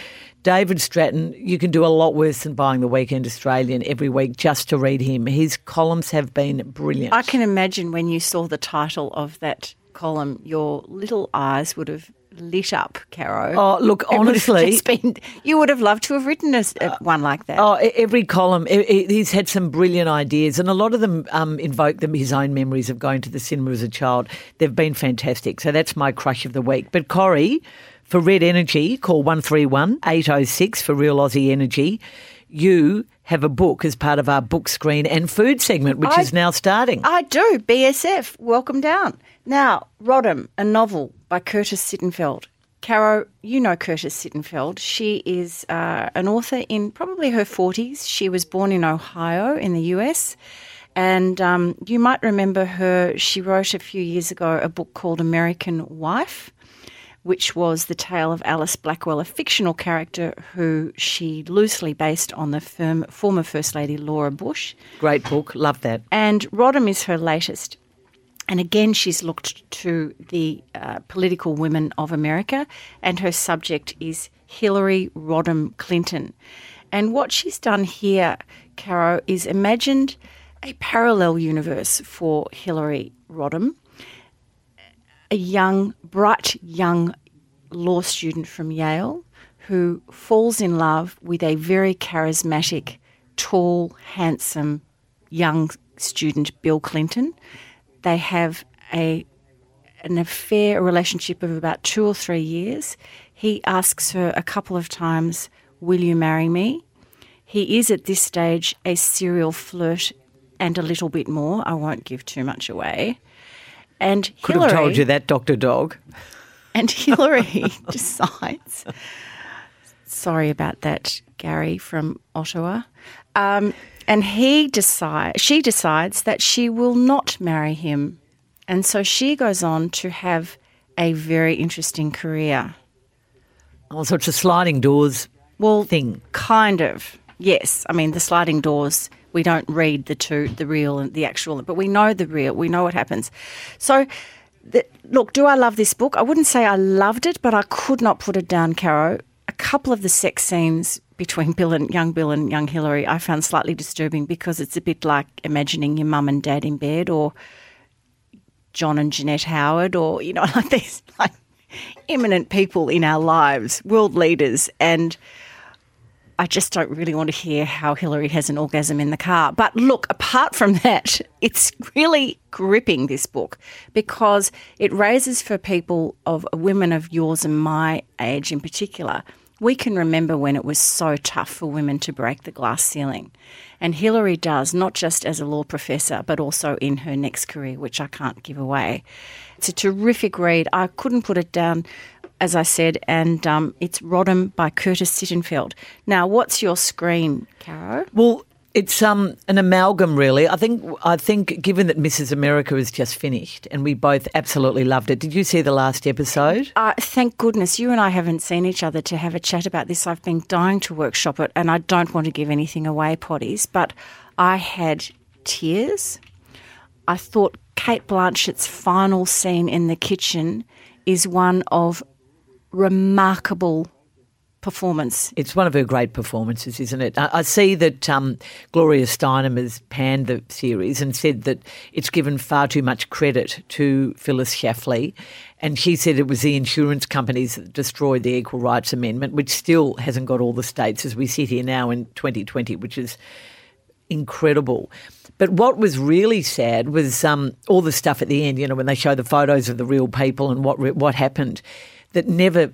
Speaker 2: David Stratton, you can do a lot worse than buying the Weekend Australian every week just to read him. His columns have been brilliant.
Speaker 3: I can imagine when you saw the title of that column, your little eyes would have lit up, Caro.
Speaker 2: Oh, look, honestly,
Speaker 3: been, you would have loved to have written a, a, one like that.
Speaker 2: Oh, every column, he's had some brilliant ideas, and a lot of them um, invoke them his own memories of going to the cinema as a child. They've been fantastic. So that's my crush of the week. But Corrie, for Red Energy, call one three one eight zero oh six for Real Aussie Energy. You have a book as part of our book screen and food segment, which I, is now starting.
Speaker 3: I do. BSF, welcome down. Now, Rodham, a novel by Curtis Sittenfeld. Caro, you know Curtis Sittenfeld. She is uh, an author in probably her 40s. She was born in Ohio in the US. And um, you might remember her, she wrote a few years ago a book called American Wife, which was the tale of Alice Blackwell, a fictional character who she loosely based on the firm, former First Lady Laura Bush.
Speaker 2: Great book, love that.
Speaker 3: And Rodham is her latest. And again, she's looked to the uh, political women of America, and her subject is Hillary Rodham Clinton. And what she's done here, Caro, is imagined a parallel universe for Hillary Rodham, a young, bright young law student from Yale who falls in love with a very charismatic, tall, handsome young student, Bill Clinton. They have a an affair, a relationship of about two or three years. He asks her a couple of times, Will you marry me? He is at this stage a serial flirt and a little bit more. I won't give too much away. And
Speaker 2: Could
Speaker 3: Hillary,
Speaker 2: have told you that, Dr. Dog.
Speaker 3: and Hillary decides. Sorry about that, Gary from Ottawa. Um, and he decide, she decides that she will not marry him, and so she goes on to have a very interesting career.
Speaker 2: Oh, All sorts of sliding doors
Speaker 3: Well,
Speaker 2: thing.
Speaker 3: kind of. Yes, I mean the sliding doors. We don't read the two, the real and the actual, but we know the real. We know what happens. So, the, look, do I love this book? I wouldn't say I loved it, but I could not put it down, Caro. A couple of the sex scenes between Bill and young Bill and young Hillary, I found slightly disturbing because it's a bit like imagining your mum and dad in bed, or John and Janette Howard, or you know, like these like eminent people in our lives, world leaders, and I just don't really want to hear how Hillary has an orgasm in the car. But look, apart from that, it's really gripping this book because it raises for people of women of yours and my age in particular. We can remember when it was so tough for women to break the glass ceiling. And Hillary does, not just as a law professor, but also in her next career, which I can't give away. It's a terrific read. I couldn't put it down as I said, and um, it's Rodham by Curtis Sittenfeld. Now, what's your screen, Caro?
Speaker 2: Well, it's um an amalgam, really. I think I think given that Mrs. America is just finished, and we both absolutely loved it. Did you see the last episode?
Speaker 3: Uh, thank goodness you and I haven't seen each other to have a chat about this. I've been dying to workshop it, and I don't want to give anything away, potties, but I had tears. I thought Cate Blanchett's final scene in the kitchen is one of remarkable performance.
Speaker 2: It's one of her great performances, isn't it? I, I see that um, Gloria Steinem has panned the series and said that it's given far too much credit to Phyllis Schlafly. And she said it was the insurance companies that destroyed the Equal Rights Amendment, which still hasn't got all the states as we sit here now in 2020, which is incredible. But what was really sad was um, all the stuff at the end, you know, when they show the photos of the real people and what what happened, that never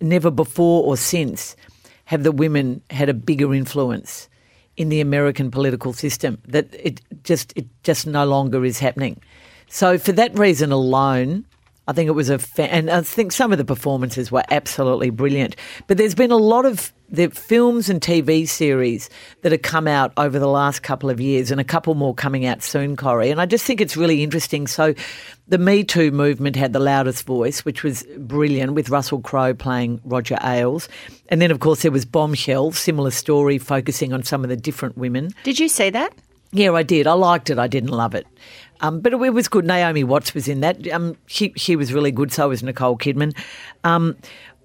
Speaker 2: never before or since have the women had a bigger influence in the American political system. That it just it just no longer is happening. So for that reason alone, I think it was a fa- and I think some of the performances were absolutely brilliant. But there's been a lot of the films and TV series that have come out over the last couple of years, and a couple more coming out soon, Corrie. And I just think it's really interesting. So, the Me Too movement had the loudest voice, which was brilliant, with Russell Crowe playing Roger Ailes, and then of course there was Bombshell, similar story, focusing on some of the different women.
Speaker 3: Did you see that?
Speaker 2: Yeah, I did. I liked it. I didn't love it. Um, but it, it was good. Naomi Watts was in that. Um, she she was really good. So was Nicole Kidman. Um,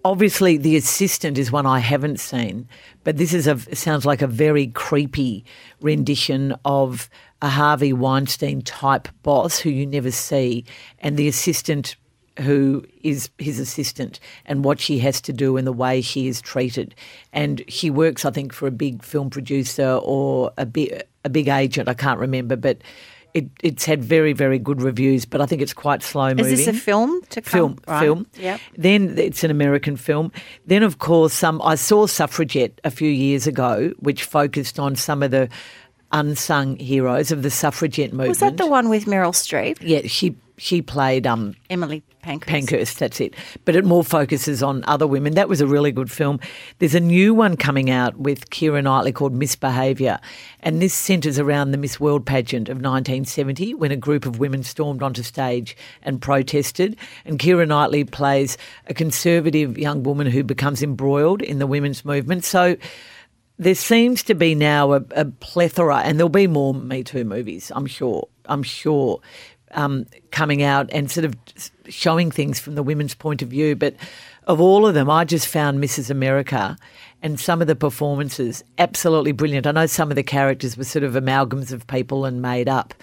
Speaker 2: obviously, the assistant is one I haven't seen, but this is a sounds like a very creepy rendition of a Harvey Weinstein type boss who you never see, and the assistant who is his assistant and what she has to do and the way she is treated. And she works, I think, for a big film producer or a big a big agent. I can't remember, but it, it's had very very good reviews. But I think it's quite slow moving.
Speaker 3: Is this a film to come?
Speaker 2: Film,
Speaker 3: Right.
Speaker 2: film.
Speaker 3: Yep.
Speaker 2: Then it's an American film. Then, of course, um, I saw Suffragette a few years ago, which focused on some of the unsung heroes of the suffragette movement.
Speaker 3: Was that the one with Meryl Streep?
Speaker 2: Yeah, she she played um,
Speaker 3: Emily Pankhurst.
Speaker 2: Pankhurst, that's it. But it more focuses on other women. That was a really good film. There's a new one coming out with Keira Knightley called Misbehaviour, and this centres around the Miss World pageant of 1970 when a group of women stormed onto stage and protested. And Keira Knightley plays a conservative young woman who becomes embroiled in the women's movement. So there seems to be now a, a, plethora, and there'll be more Me Too movies, I'm sure. I'm sure. Um, coming out and sort of showing things from the women's point of view. But of all of them, I just found Mrs. America and some of the performances absolutely brilliant. I know some of the characters were sort of amalgams of people and made up,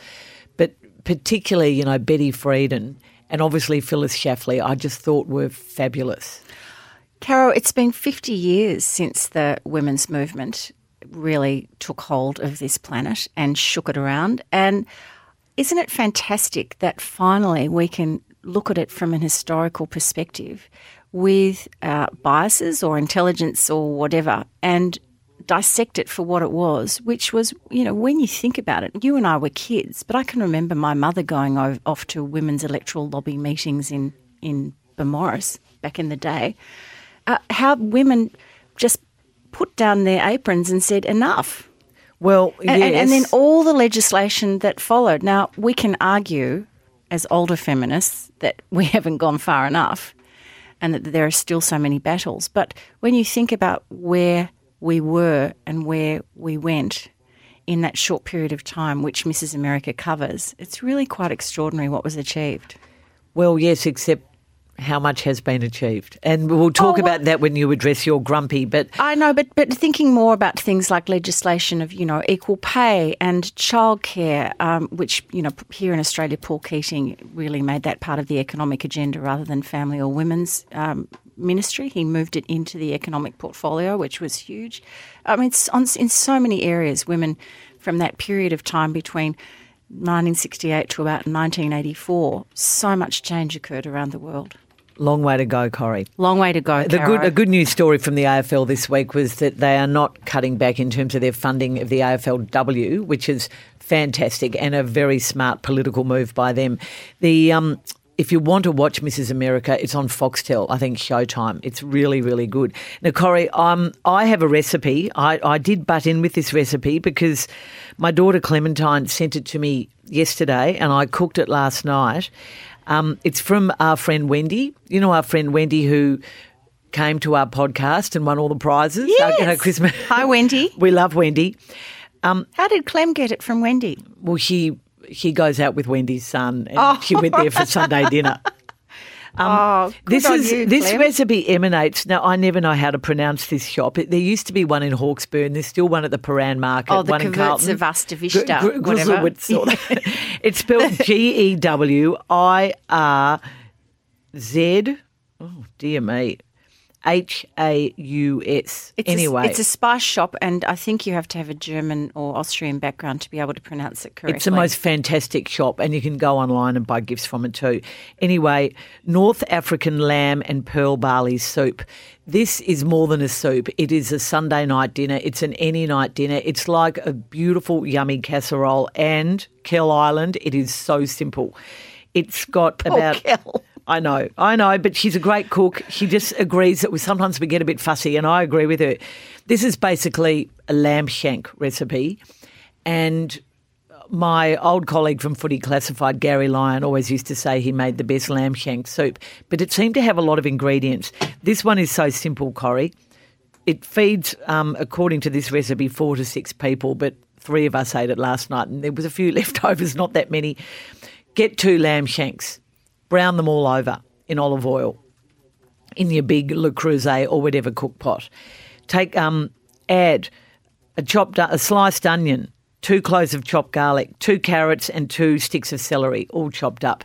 Speaker 2: but particularly, you know, Betty Friedan and obviously Phyllis Schlafly, I just thought were fabulous.
Speaker 3: Carol, it's been 50 years since the women's movement really took hold of this planet and shook it around. And isn't it fantastic that finally we can look at it from an historical perspective with uh, biases or intelligence or whatever and dissect it for what it was, which was, you know, when you think about it, you and I were kids, but I can remember my mother going off to women's electoral lobby meetings in, in Beaumaris back in the day uh, how women just put down their aprons and said enough.
Speaker 2: Well, yes.
Speaker 3: and, and, then all the legislation that followed. Now we can argue, as older feminists, that we haven't gone far enough, and that there are still so many battles. But when you think about where we were and where we went in that short period of time, which Mrs. America covers, it's really quite extraordinary what was achieved.
Speaker 2: Well, yes, except how much has been achieved. And we'll talk oh, well, about that when you address your grumpy. But
Speaker 3: I know, but but thinking more about things like legislation of you know equal pay and childcare, um, which you know here in Australia, Paul Keating really made that part of the economic agenda rather than family or women's um, ministry. He moved it into the economic portfolio, which was huge. I mean, it's on, in so many areas, women from that period of time between. 1968 to about 1984, so much change occurred around the world.
Speaker 2: Long way to go, Corrie.
Speaker 3: Long way to go.
Speaker 2: The good, a good news story from the AFL this week was that they are not cutting back in terms of their funding of the AFLW, which is fantastic and a very smart political move by them. The um, if you want to watch Mrs. America, it's on Foxtel. I think Showtime. It's really, really good. Now, Corrie, um, I have a recipe. I, I did butt in with this recipe because my daughter Clementine sent it to me yesterday, and I cooked it last night. Um, it's from our friend Wendy. You know our friend Wendy who came to our podcast and won all the prizes.
Speaker 3: Yes.
Speaker 2: you know, Christmas.
Speaker 3: Hi, Wendy.
Speaker 2: we love Wendy.
Speaker 3: Um, How did Clem get it from Wendy?
Speaker 2: Well, she she goes out with Wendy's son, and oh. she went there for Sunday dinner.
Speaker 3: Um, oh,
Speaker 2: this is
Speaker 3: you,
Speaker 2: this recipe emanates. Now I never know how to pronounce this shop. There used to be one in Hawkesbury, and there's still one at the Prahran Market.
Speaker 3: Oh, the
Speaker 2: one in Carlton.
Speaker 3: Vista, Gr- Gr-
Speaker 2: it's spelled G E W I R Z. Oh dear me. H A U S. Anyway,
Speaker 3: a, it's a spice shop, and I think you have to have a German or Austrian background to be able to pronounce it correctly.
Speaker 2: It's the most fantastic shop, and you can go online and buy gifts from it too. Anyway, North African lamb and pearl barley soup. This is more than a soup. It is a Sunday night dinner. It's an any night dinner. It's like a beautiful, yummy casserole. And Kell Island, it is so simple. It's got
Speaker 3: Poor
Speaker 2: about.
Speaker 3: Kell.
Speaker 2: I know, I know, but she's a great cook. She just agrees that we, sometimes we get a bit fussy, and I agree with her. This is basically a lamb shank recipe, and my old colleague from Footy Classified, Gary Lyon, always used to say he made the best lamb shank soup, but it seemed to have a lot of ingredients. This one is so simple, Corrie. It feeds, um, according to this recipe, four to six people, but three of us ate it last night, and there was a few leftovers, not that many. Get two lamb shanks brown them all over in olive oil in your big Le Creuset or whatever cook pot. Take um, add a chopped a sliced onion, two cloves of chopped garlic, two carrots, and two sticks of celery, all chopped up.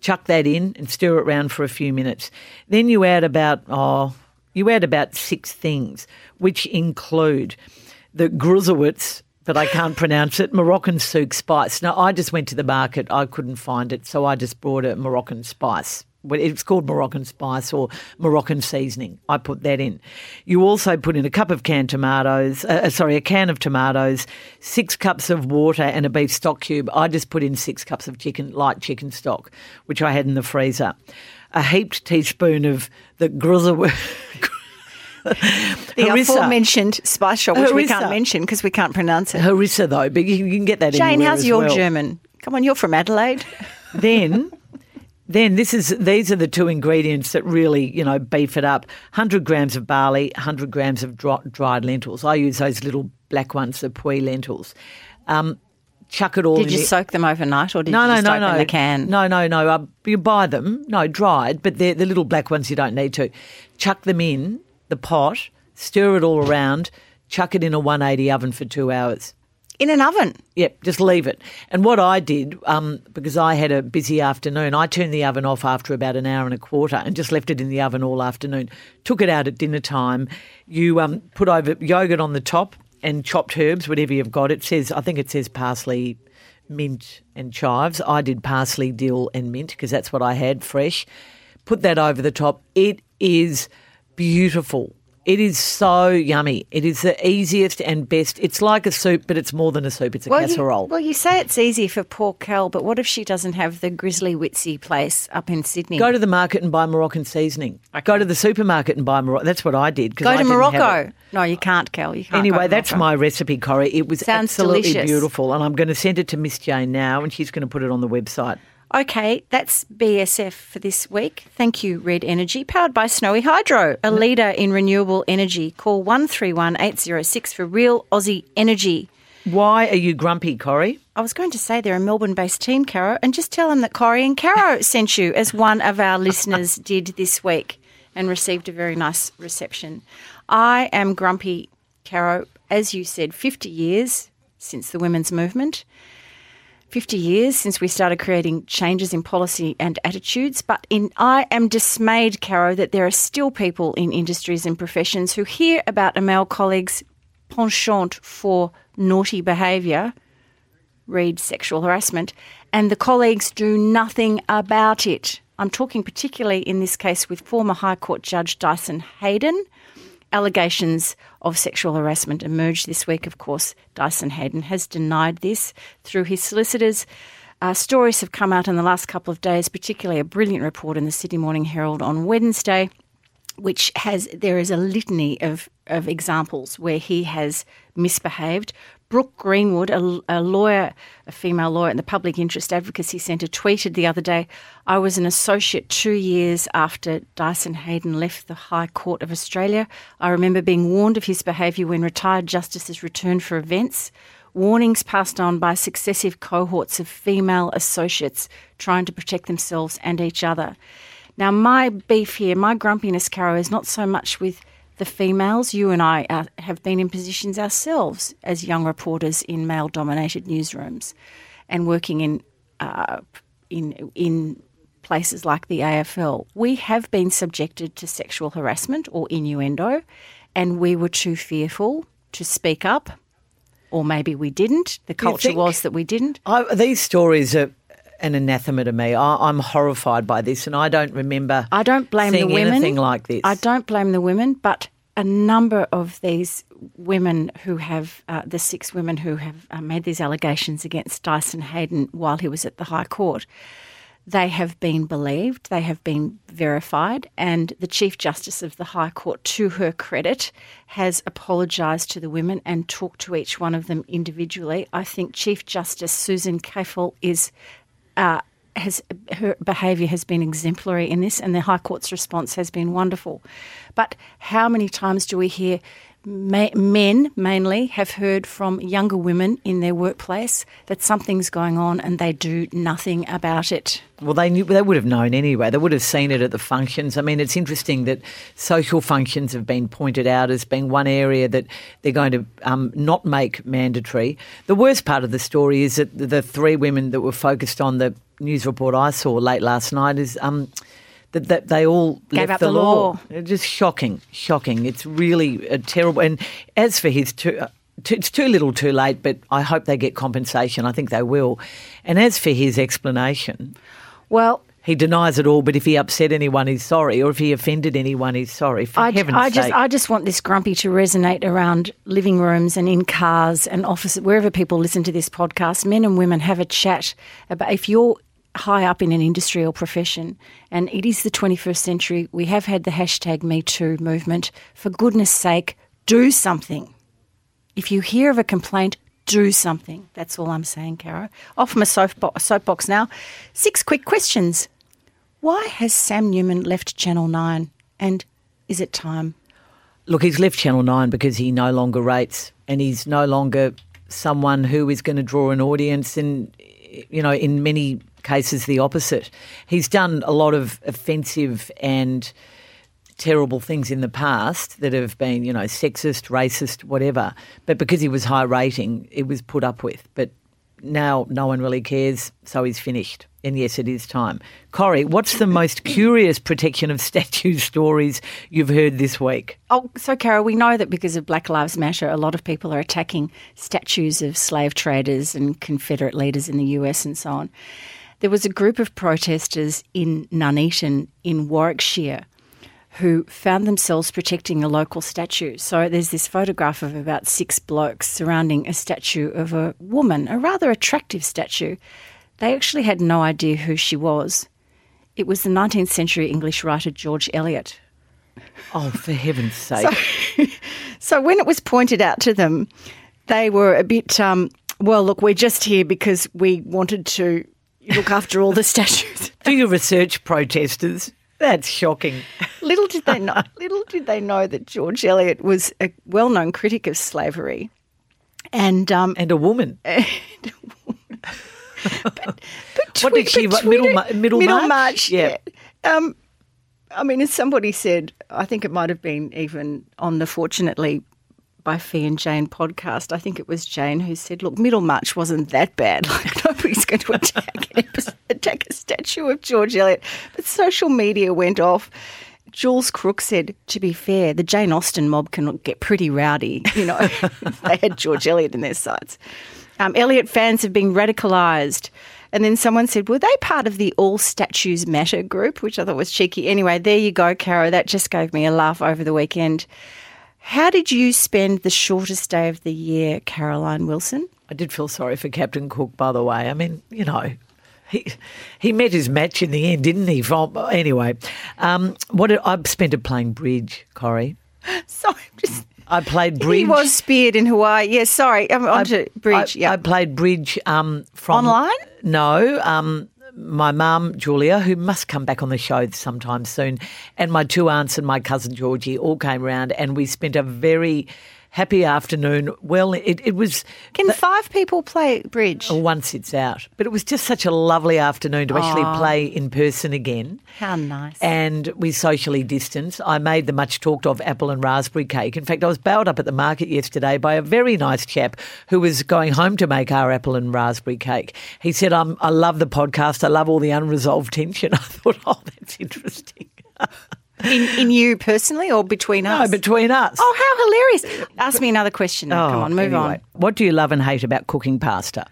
Speaker 2: Chuck that in and stir it around for a few minutes. Then you add about oh, you add about six things, which include the Gruzowitz but I can't pronounce it. Moroccan souk spice. Now, I just went to the market. I couldn't find it, so I just brought a Moroccan spice it's called Moroccan spice or Moroccan seasoning. I put that in. You also put in a cup of canned tomatoes, uh, uh, sorry, a can of tomatoes, six cups of water, and a beef stock cube. I just put in six cups of chicken, light chicken stock, which I had in the freezer. A heaped teaspoon of the grizzle.
Speaker 3: The
Speaker 2: Harissa.
Speaker 3: aforementioned spice shop, which we can't mention because we can't pronounce it.
Speaker 2: Harissa, though, but you, can get that
Speaker 3: Jane, how's your
Speaker 2: well.
Speaker 3: German? Come on, you're from Adelaide.
Speaker 2: then then this is these are the two ingredients that really you know beef it up 100 grams of barley 100 grams of dry, dried lentils i use those little black ones the Puy lentils um, chuck it all
Speaker 3: Did
Speaker 2: in
Speaker 3: you
Speaker 2: the-
Speaker 3: soak them overnight or did
Speaker 2: no,
Speaker 3: you
Speaker 2: no,
Speaker 3: just
Speaker 2: no,
Speaker 3: open
Speaker 2: no.
Speaker 3: the can?
Speaker 2: No, no, no. Uh, you buy them, no, dried, but they're the little black ones you don't need to. Chuck them in the pot, stir it all around, chuck it in a 180 oven for two hours.
Speaker 3: In an oven.
Speaker 2: Yep, just leave it. And what I did, um, because I had a busy afternoon, I turned the oven off after about an hour and a quarter and just left it in the oven all afternoon. Took it out at dinner time. You um, put over yogurt on the top and chopped herbs, whatever you've got. It says, I think it says parsley, mint, and chives. I did parsley, dill, and mint because that's what I had fresh. Put that over the top. It is beautiful. It is so yummy. It is the easiest and best. It's like a soup, but it's more than a soup. It's a
Speaker 3: you,
Speaker 2: casserole.
Speaker 3: well, you say it's easy for poor Cal, but what if she doesn't have the Grizzly Witsy place up in Sydney?
Speaker 2: Go to the market and buy Moroccan seasoning. Go to the supermarket and buy Moroccan. That's what I did.
Speaker 3: Go
Speaker 2: I
Speaker 3: to Morocco. No, you can't, Cal. You can't.
Speaker 2: Anyway, that's my recipe, Corrie. It was
Speaker 3: Sounds
Speaker 2: absolutely
Speaker 3: delicious.
Speaker 2: beautiful, and I'm going to send it to Miss Jane now, and she's going to put it on the website.
Speaker 3: Okay, that's BSF for this week. Thank you, Red Energy, powered by Snowy Hydro, a leader in renewable energy. Call 131 806 for real Aussie energy.
Speaker 2: Why are you grumpy, Corrie?
Speaker 3: I was going to say they're a Melbourne based team, Caro, and just tell them that Corrie and Caro sent you, as one of our listeners did this week and received a very nice reception. I am grumpy, Caro, as you said, 50 years since the women's movement. 50 years since we started creating changes in policy and attitudes, but in, I am dismayed, Caro, that there are still people in industries and professions who hear about a male colleague's penchant for naughty behaviour, read sexual harassment, and the colleagues do nothing about it. I'm talking particularly in this case with former High Court Judge Dyson Heydon. Allegations of sexual harassment emerged this week, of course. Dyson Heydon has denied this through his solicitors. Uh, stories have come out in the last couple of days, particularly a brilliant report in the Sydney Morning Herald on Wednesday, which has there is a litany of, of examples where he has misbehaved. Brooke Greenwood, a, a lawyer, a female lawyer in the Public Interest Advocacy Centre, tweeted the other day I was an associate two years after Dyson Heydon left the High Court of Australia. I remember being warned of his behaviour when retired justices returned for events. Warnings passed on by successive cohorts of female associates trying to protect themselves and each other. Now, my beef here, my grumpiness, Caro, is not so much with the females. You and I uh, have been in positions ourselves as young reporters in male-dominated newsrooms, and working in uh, in in places like the AFL. We have been subjected to sexual harassment or innuendo, and we were too fearful to speak up, or maybe we didn't. The culture was that we didn't.
Speaker 2: I, these stories are an anathema to me. I, I'm horrified by this, and I don't remember.
Speaker 3: I don't blame the women.
Speaker 2: anything like this.
Speaker 3: I don't blame the women, but a number of these women who have, uh, the six women who have uh, made these allegations against Dyson Heydon while he was at the High Court, they have been believed, they have been verified, and the Chief Justice of the High Court, to her credit, has apologised to the women and talked to each one of them individually. I think Chief Justice Susan Kiefel is uh, has her behaviour has been exemplary in this, and the High Court's response has been wonderful. But how many times do we hear men mainly have heard from younger women in their workplace that something's going on and they do nothing about it?
Speaker 2: Well, they knew they would have known anyway. They would have seen it at the functions. I mean, it's interesting that social functions have been pointed out as being one area that they're going to um, not make mandatory. The worst part of the story is that the- the three women that were focused on the news report I saw late last night is. Um, that, that they all
Speaker 3: Gave
Speaker 2: left
Speaker 3: up
Speaker 2: the,
Speaker 3: the
Speaker 2: law.
Speaker 3: law.
Speaker 2: It's just shocking, shocking. It's really a terrible. And as for his, too, uh, it's too little, too late. But I hope they get compensation. I think they will. And as for his explanation,
Speaker 3: Well,
Speaker 2: He denies it all, but if he upset anyone, he's sorry, or if he offended anyone, he's sorry. For
Speaker 3: I,
Speaker 2: heaven's
Speaker 3: I just. I just want this grumpy to resonate around living rooms and in cars and offices, wherever people listen to this podcast. Men and women have a chat about if you're high up in an industry or profession, and it is the 21st century. We have had the hashtag Me Too movement. For goodness sake, do something. If you hear of a complaint, do something. That's all I'm saying, Caro. Off my soapbo- soapbox now. Six quick questions. Why has Sam Newman left Channel 9? And is it time?
Speaker 2: Look, he's left Channel 9 because he no longer rates and he's no longer someone who is going to draw an audience and, you know, in many cases, the opposite. He's done a lot of offensive and terrible things in the past that have been, you know, sexist, racist, whatever. But because he was high rating, it was put up with. But now no one really cares, so he's finished. And yes, it is time. Corrie, what's the most curious protection of statue stories you've heard this week?
Speaker 3: Oh, so Carol, we know that because of Black Lives Matter, a lot of people are attacking statues of slave traders and Confederate leaders in the US and so on. There was a group of protesters in Nuneaton in Warwickshire who found themselves protecting a local statue. So there's this photograph of about six blokes surrounding a statue of a woman, a rather attractive statue. They actually had no idea who she was. It was the 19th century English writer George Eliot.
Speaker 2: Oh, for heaven's sake.
Speaker 3: So when it was pointed out to them, they were a bit, um, well, look, we're just here because we wanted to look after all the statues.
Speaker 2: Do your research, protesters. That's shocking.
Speaker 3: little did they know, little did they know that George Eliot was a well-known critic of slavery, and um,
Speaker 2: And a woman.
Speaker 3: but
Speaker 2: What did she-
Speaker 3: but
Speaker 2: middle Ma- middle March?
Speaker 3: yeah.
Speaker 2: Yeah.
Speaker 3: Um, I mean, as somebody said, I think it might have been even on the Fortunately by Fi and Jane podcast. I think it was Jane who said, "Look, Middlemarch wasn't that bad. Like nobody's going to attack an, attack a statue of George Eliot." But social media went off. Jules Crook said, "To be fair, the Jane Austen mob can get pretty rowdy. You know, they had George Eliot in their sights." Um, Eliot fans have been radicalised. And then someone said, were they part of the All Statues Matter group, which I thought was cheeky. Anyway, there you go, Caro. That just gave me a laugh over the weekend. How did you spend the shortest day of the year, Caroline Wilson?
Speaker 2: I did feel sorry for Captain Cook, by the way. I mean, you know, he he met his match in the end, didn't he? From anyway, um, what did, I spent it playing bridge, Corrie.
Speaker 3: Sorry, just
Speaker 2: I played bridge.
Speaker 3: he was speared in Hawaii. Yes, sorry. I'm on to bridge.
Speaker 2: I,
Speaker 3: yeah.
Speaker 2: I played bridge um, from
Speaker 3: Online?
Speaker 2: No, um, my mum Julia, who must come back on the show sometime soon, and my two aunts and my cousin Georgie all came round, and we spent a very happy afternoon. Well, it, it was
Speaker 3: Can five people play bridge?
Speaker 2: Oh, once it's out, but it was just such a lovely afternoon to actually play in person again.
Speaker 3: How nice.
Speaker 2: And we socially distanced. I made the much talked of apple and raspberry cake. In fact, I was bailed up at the market yesterday by a very nice chap who was going home to make our apple and raspberry cake. He said, I'm, I love the podcast. I love all the unresolved tension. I thought, oh, that's interesting.
Speaker 3: in, in you personally or between us?
Speaker 2: No, between us.
Speaker 3: oh, how hilarious. Ask me another question now. Come
Speaker 2: Oh,
Speaker 3: on, move
Speaker 2: anyway.
Speaker 3: on.
Speaker 2: What do you love and hate about cooking pasta?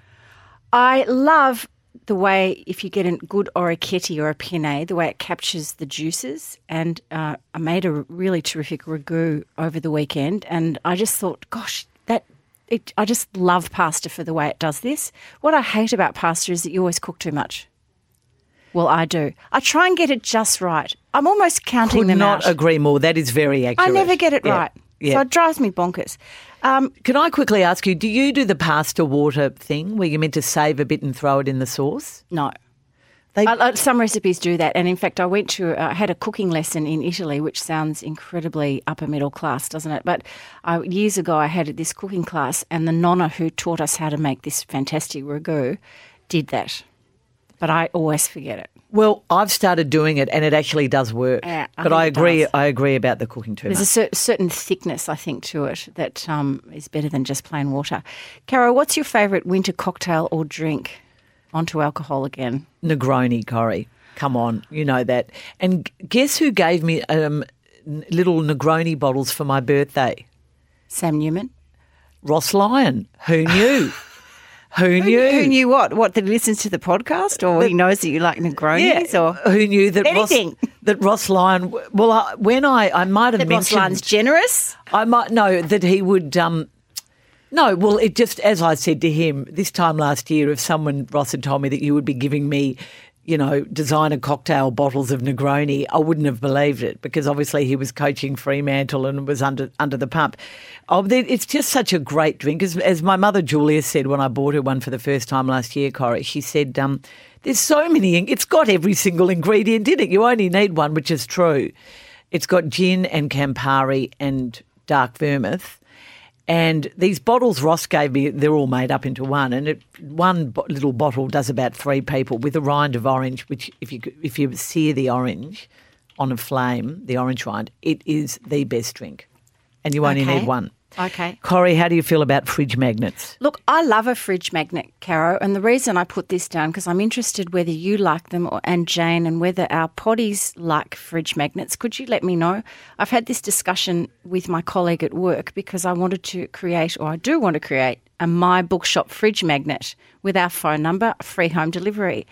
Speaker 3: I love the way if you get a good orecchiette or a penne, the way it captures the juices. And uh, I made a really terrific ragu over the weekend, and I just thought, gosh, that it. I just love pasta for the way it does this. What I hate about pasta is that you always cook too much. Well, I do. I try and get it just right. I'm almost counting
Speaker 2: Could
Speaker 3: them
Speaker 2: not
Speaker 3: out.
Speaker 2: agree more. That is very accurate.
Speaker 3: I never get it
Speaker 2: Yeah.
Speaker 3: right.
Speaker 2: Yeah.
Speaker 3: So it drives me bonkers. Um,
Speaker 2: Can I quickly ask you, do you do the pasta water thing where you're meant to save a bit and throw it in the sauce?
Speaker 3: no.
Speaker 2: They,
Speaker 3: Uh, uh, some recipes do that, and in fact, I went to uh, I had a cooking lesson in Italy, which sounds incredibly upper middle class, doesn't it? But uh, years ago, I had this cooking class, and the nonna who taught us how to make this fantastic ragu did that. But I always forget it.
Speaker 2: well, I've started doing it and it actually does work.
Speaker 3: Yeah, I
Speaker 2: but I agree.
Speaker 3: does.
Speaker 2: I agree about the cooking too
Speaker 3: There's a cer- certain thickness, I think, to it that um, is better than just plain water. Caro, what's your favourite winter cocktail or drink? Onto alcohol again.
Speaker 2: Negroni, Corrie. Come on, you know that. And guess who gave me um, little Negroni bottles for my birthday?
Speaker 3: Sam Newman.
Speaker 2: Ross Lyon. Who knew? Who knew?
Speaker 3: Who knew what? What that he listens to the podcast, or he knows that you like Negronis, or
Speaker 2: who knew that
Speaker 3: anything
Speaker 2: Ross, that Ross Lyon? Well, I, when I I might have
Speaker 3: that Ross Lyon's generous.
Speaker 2: I might know that he would. Um, no, well, it just as I said to him this time last year, if someone Ross had told me that you would be giving me, you know, designer cocktail bottles of Negroni, I wouldn't have believed it because obviously he was coaching Fremantle and was under under the pump. Oh, it's just such a great drink. As, as my mother Julia said when I bought her one for the first time last year, Corrie, she said, um, "There's so many. It's got every single ingredient in it. You only need one, which is true. It's got gin and Campari and dark vermouth." And these bottles Ross gave me, they're all made up into one. And it, one bo- little bottle does about three people with a rind of orange, which if you if you sear the orange on a flame, the orange rind, it is the best drink. And you only
Speaker 3: Okay.
Speaker 2: need one.
Speaker 3: Okay.
Speaker 2: Corrie, how do you feel about fridge magnets?
Speaker 3: Look, I love a fridge magnet, Caro, and the reason I put this down because I'm interested whether you like them or, and Jane, and whether our potties like fridge magnets. Could you let me know? I've had this discussion with my colleague at work because I wanted to create, or I do want to create, a my bookshop fridge magnet with our phone number, free home delivery.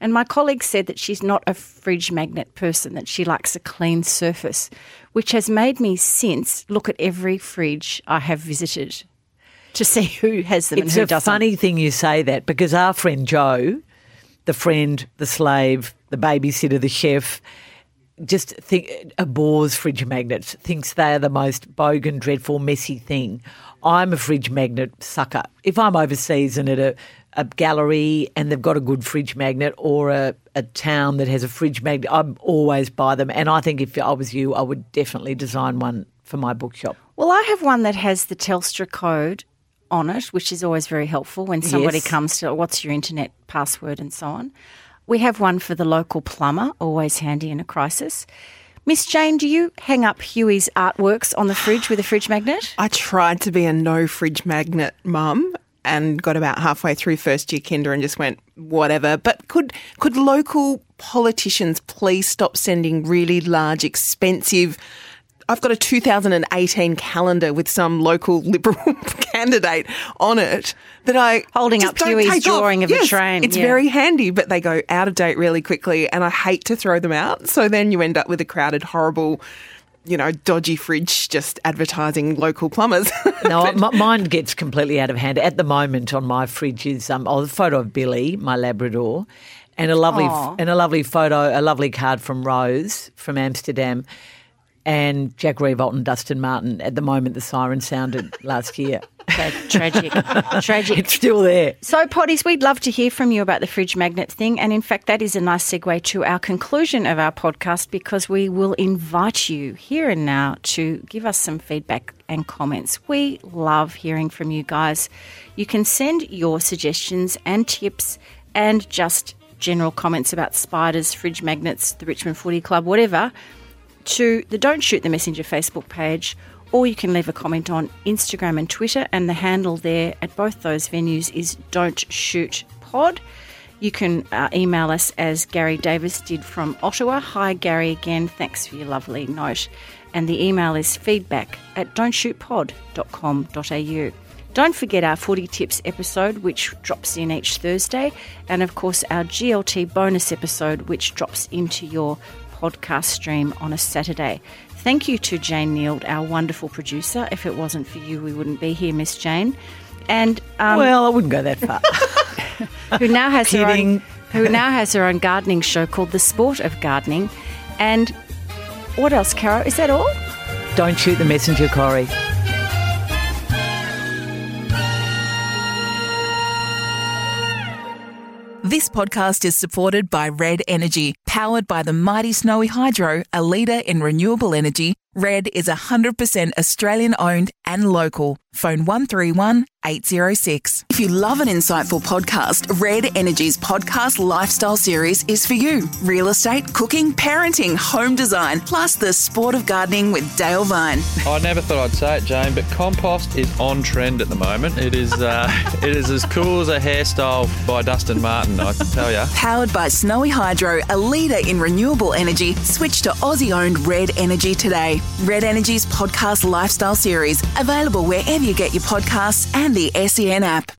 Speaker 3: And my colleague said that she's not a fridge magnet person, that she likes a clean surface, which has made me since look at every fridge I have visited to see who has them
Speaker 2: It's
Speaker 3: and who doesn't.
Speaker 2: It's a funny thing you say that because our friend Joe, the friend, the slave, the babysitter, the chef, just think abhors fridge magnets, thinks they are the most bogan, dreadful, messy thing. I'm a fridge magnet sucker. If I'm overseas and at a, a gallery and they've got a good fridge magnet or a, a town that has a fridge magnet, I always buy them. And I think if I was you, I would definitely design one for my bookshop.
Speaker 3: Well, I have one that has the Telstra code on it, which is always very helpful when somebody
Speaker 2: Yes.
Speaker 3: comes to what's your internet password and so on. We have one for the local plumber, always handy in a crisis. Miss Jane, do you hang up Huey's artworks on the fridge with a fridge magnet?
Speaker 4: I tried to be a no fridge magnet mum and got about halfway through first year kinder and just went whatever. But could could local politicians please stop sending really large, expensive? I've got a 2018 calendar with some local Liberal candidate on it that I
Speaker 3: Holding up Huey's
Speaker 4: take off.
Speaker 3: drawing of a train,
Speaker 4: It's
Speaker 3: yeah.
Speaker 4: very handy, but they go out of date really quickly, and I hate to throw them out. So then you end up with a crowded, horrible you know, dodgy fridge just advertising local plumbers.
Speaker 2: No, my, mine gets completely out of hand. At the moment, on my fridge is um, oh, a photo of Billy, my Labrador, and a lovely and a lovely photo, a lovely card from Rose from Amsterdam, and Jack Riewoldt and Dustin Martin. At the moment, the siren sounded last year.
Speaker 3: Tra- tragic. tragic.
Speaker 2: It's still there.
Speaker 3: So, Potties, we'd love to hear from you about the fridge magnet thing. And in fact, that is a nice segue to our conclusion of our podcast because we will invite you here and now to give us some feedback and comments. We love hearing from you guys. You can send your suggestions and tips and just general comments about spiders, fridge magnets, the Richmond Footy Club, whatever, to the Don't Shoot the Messenger Facebook page, or you can leave a comment on Instagram and Twitter, and the handle there at both those venues is Don't Shoot Pod. You can uh, email us as Gary Davis did from Ottawa. Hi, Gary, again. Thanks for your lovely note. And the email is feedback at don'tshootpod.com.au. Don't forget our footy tips episode, which drops in each Thursday, and of course our GLT bonus episode, which drops into your podcast stream on a Saturday. Thank you to Jane Neild, our wonderful producer. If it wasn't for you, we wouldn't be here, Miss Jane. And um,
Speaker 2: Well, I wouldn't go that far.
Speaker 3: who now has her own, who now has her own gardening show called The Sport of Gardening. And what else, Caro? Is that all?
Speaker 2: Don't shoot the messenger, Corrie.
Speaker 1: This podcast is supported by Red Energy, powered by the mighty Snowy Hydro, a leader in renewable energy. Red is 100% Australian owned and local. Phone 131 806. If you love an insightful podcast, Red Energy's podcast lifestyle series is for you. Real estate, cooking, parenting, home design, plus the sport of gardening with Dale Vine.
Speaker 5: I never thought I'd say it, Jane, but compost is on trend at the moment. It is uh, it is as cool as a hairstyle by Dustin Martin, I can tell you.
Speaker 1: Powered by Snowy Hydro, a leader in renewable energy, switch to Aussie owned Red Energy today. Red Energy's podcast lifestyle series, available wherever you get your podcasts and the SEN app.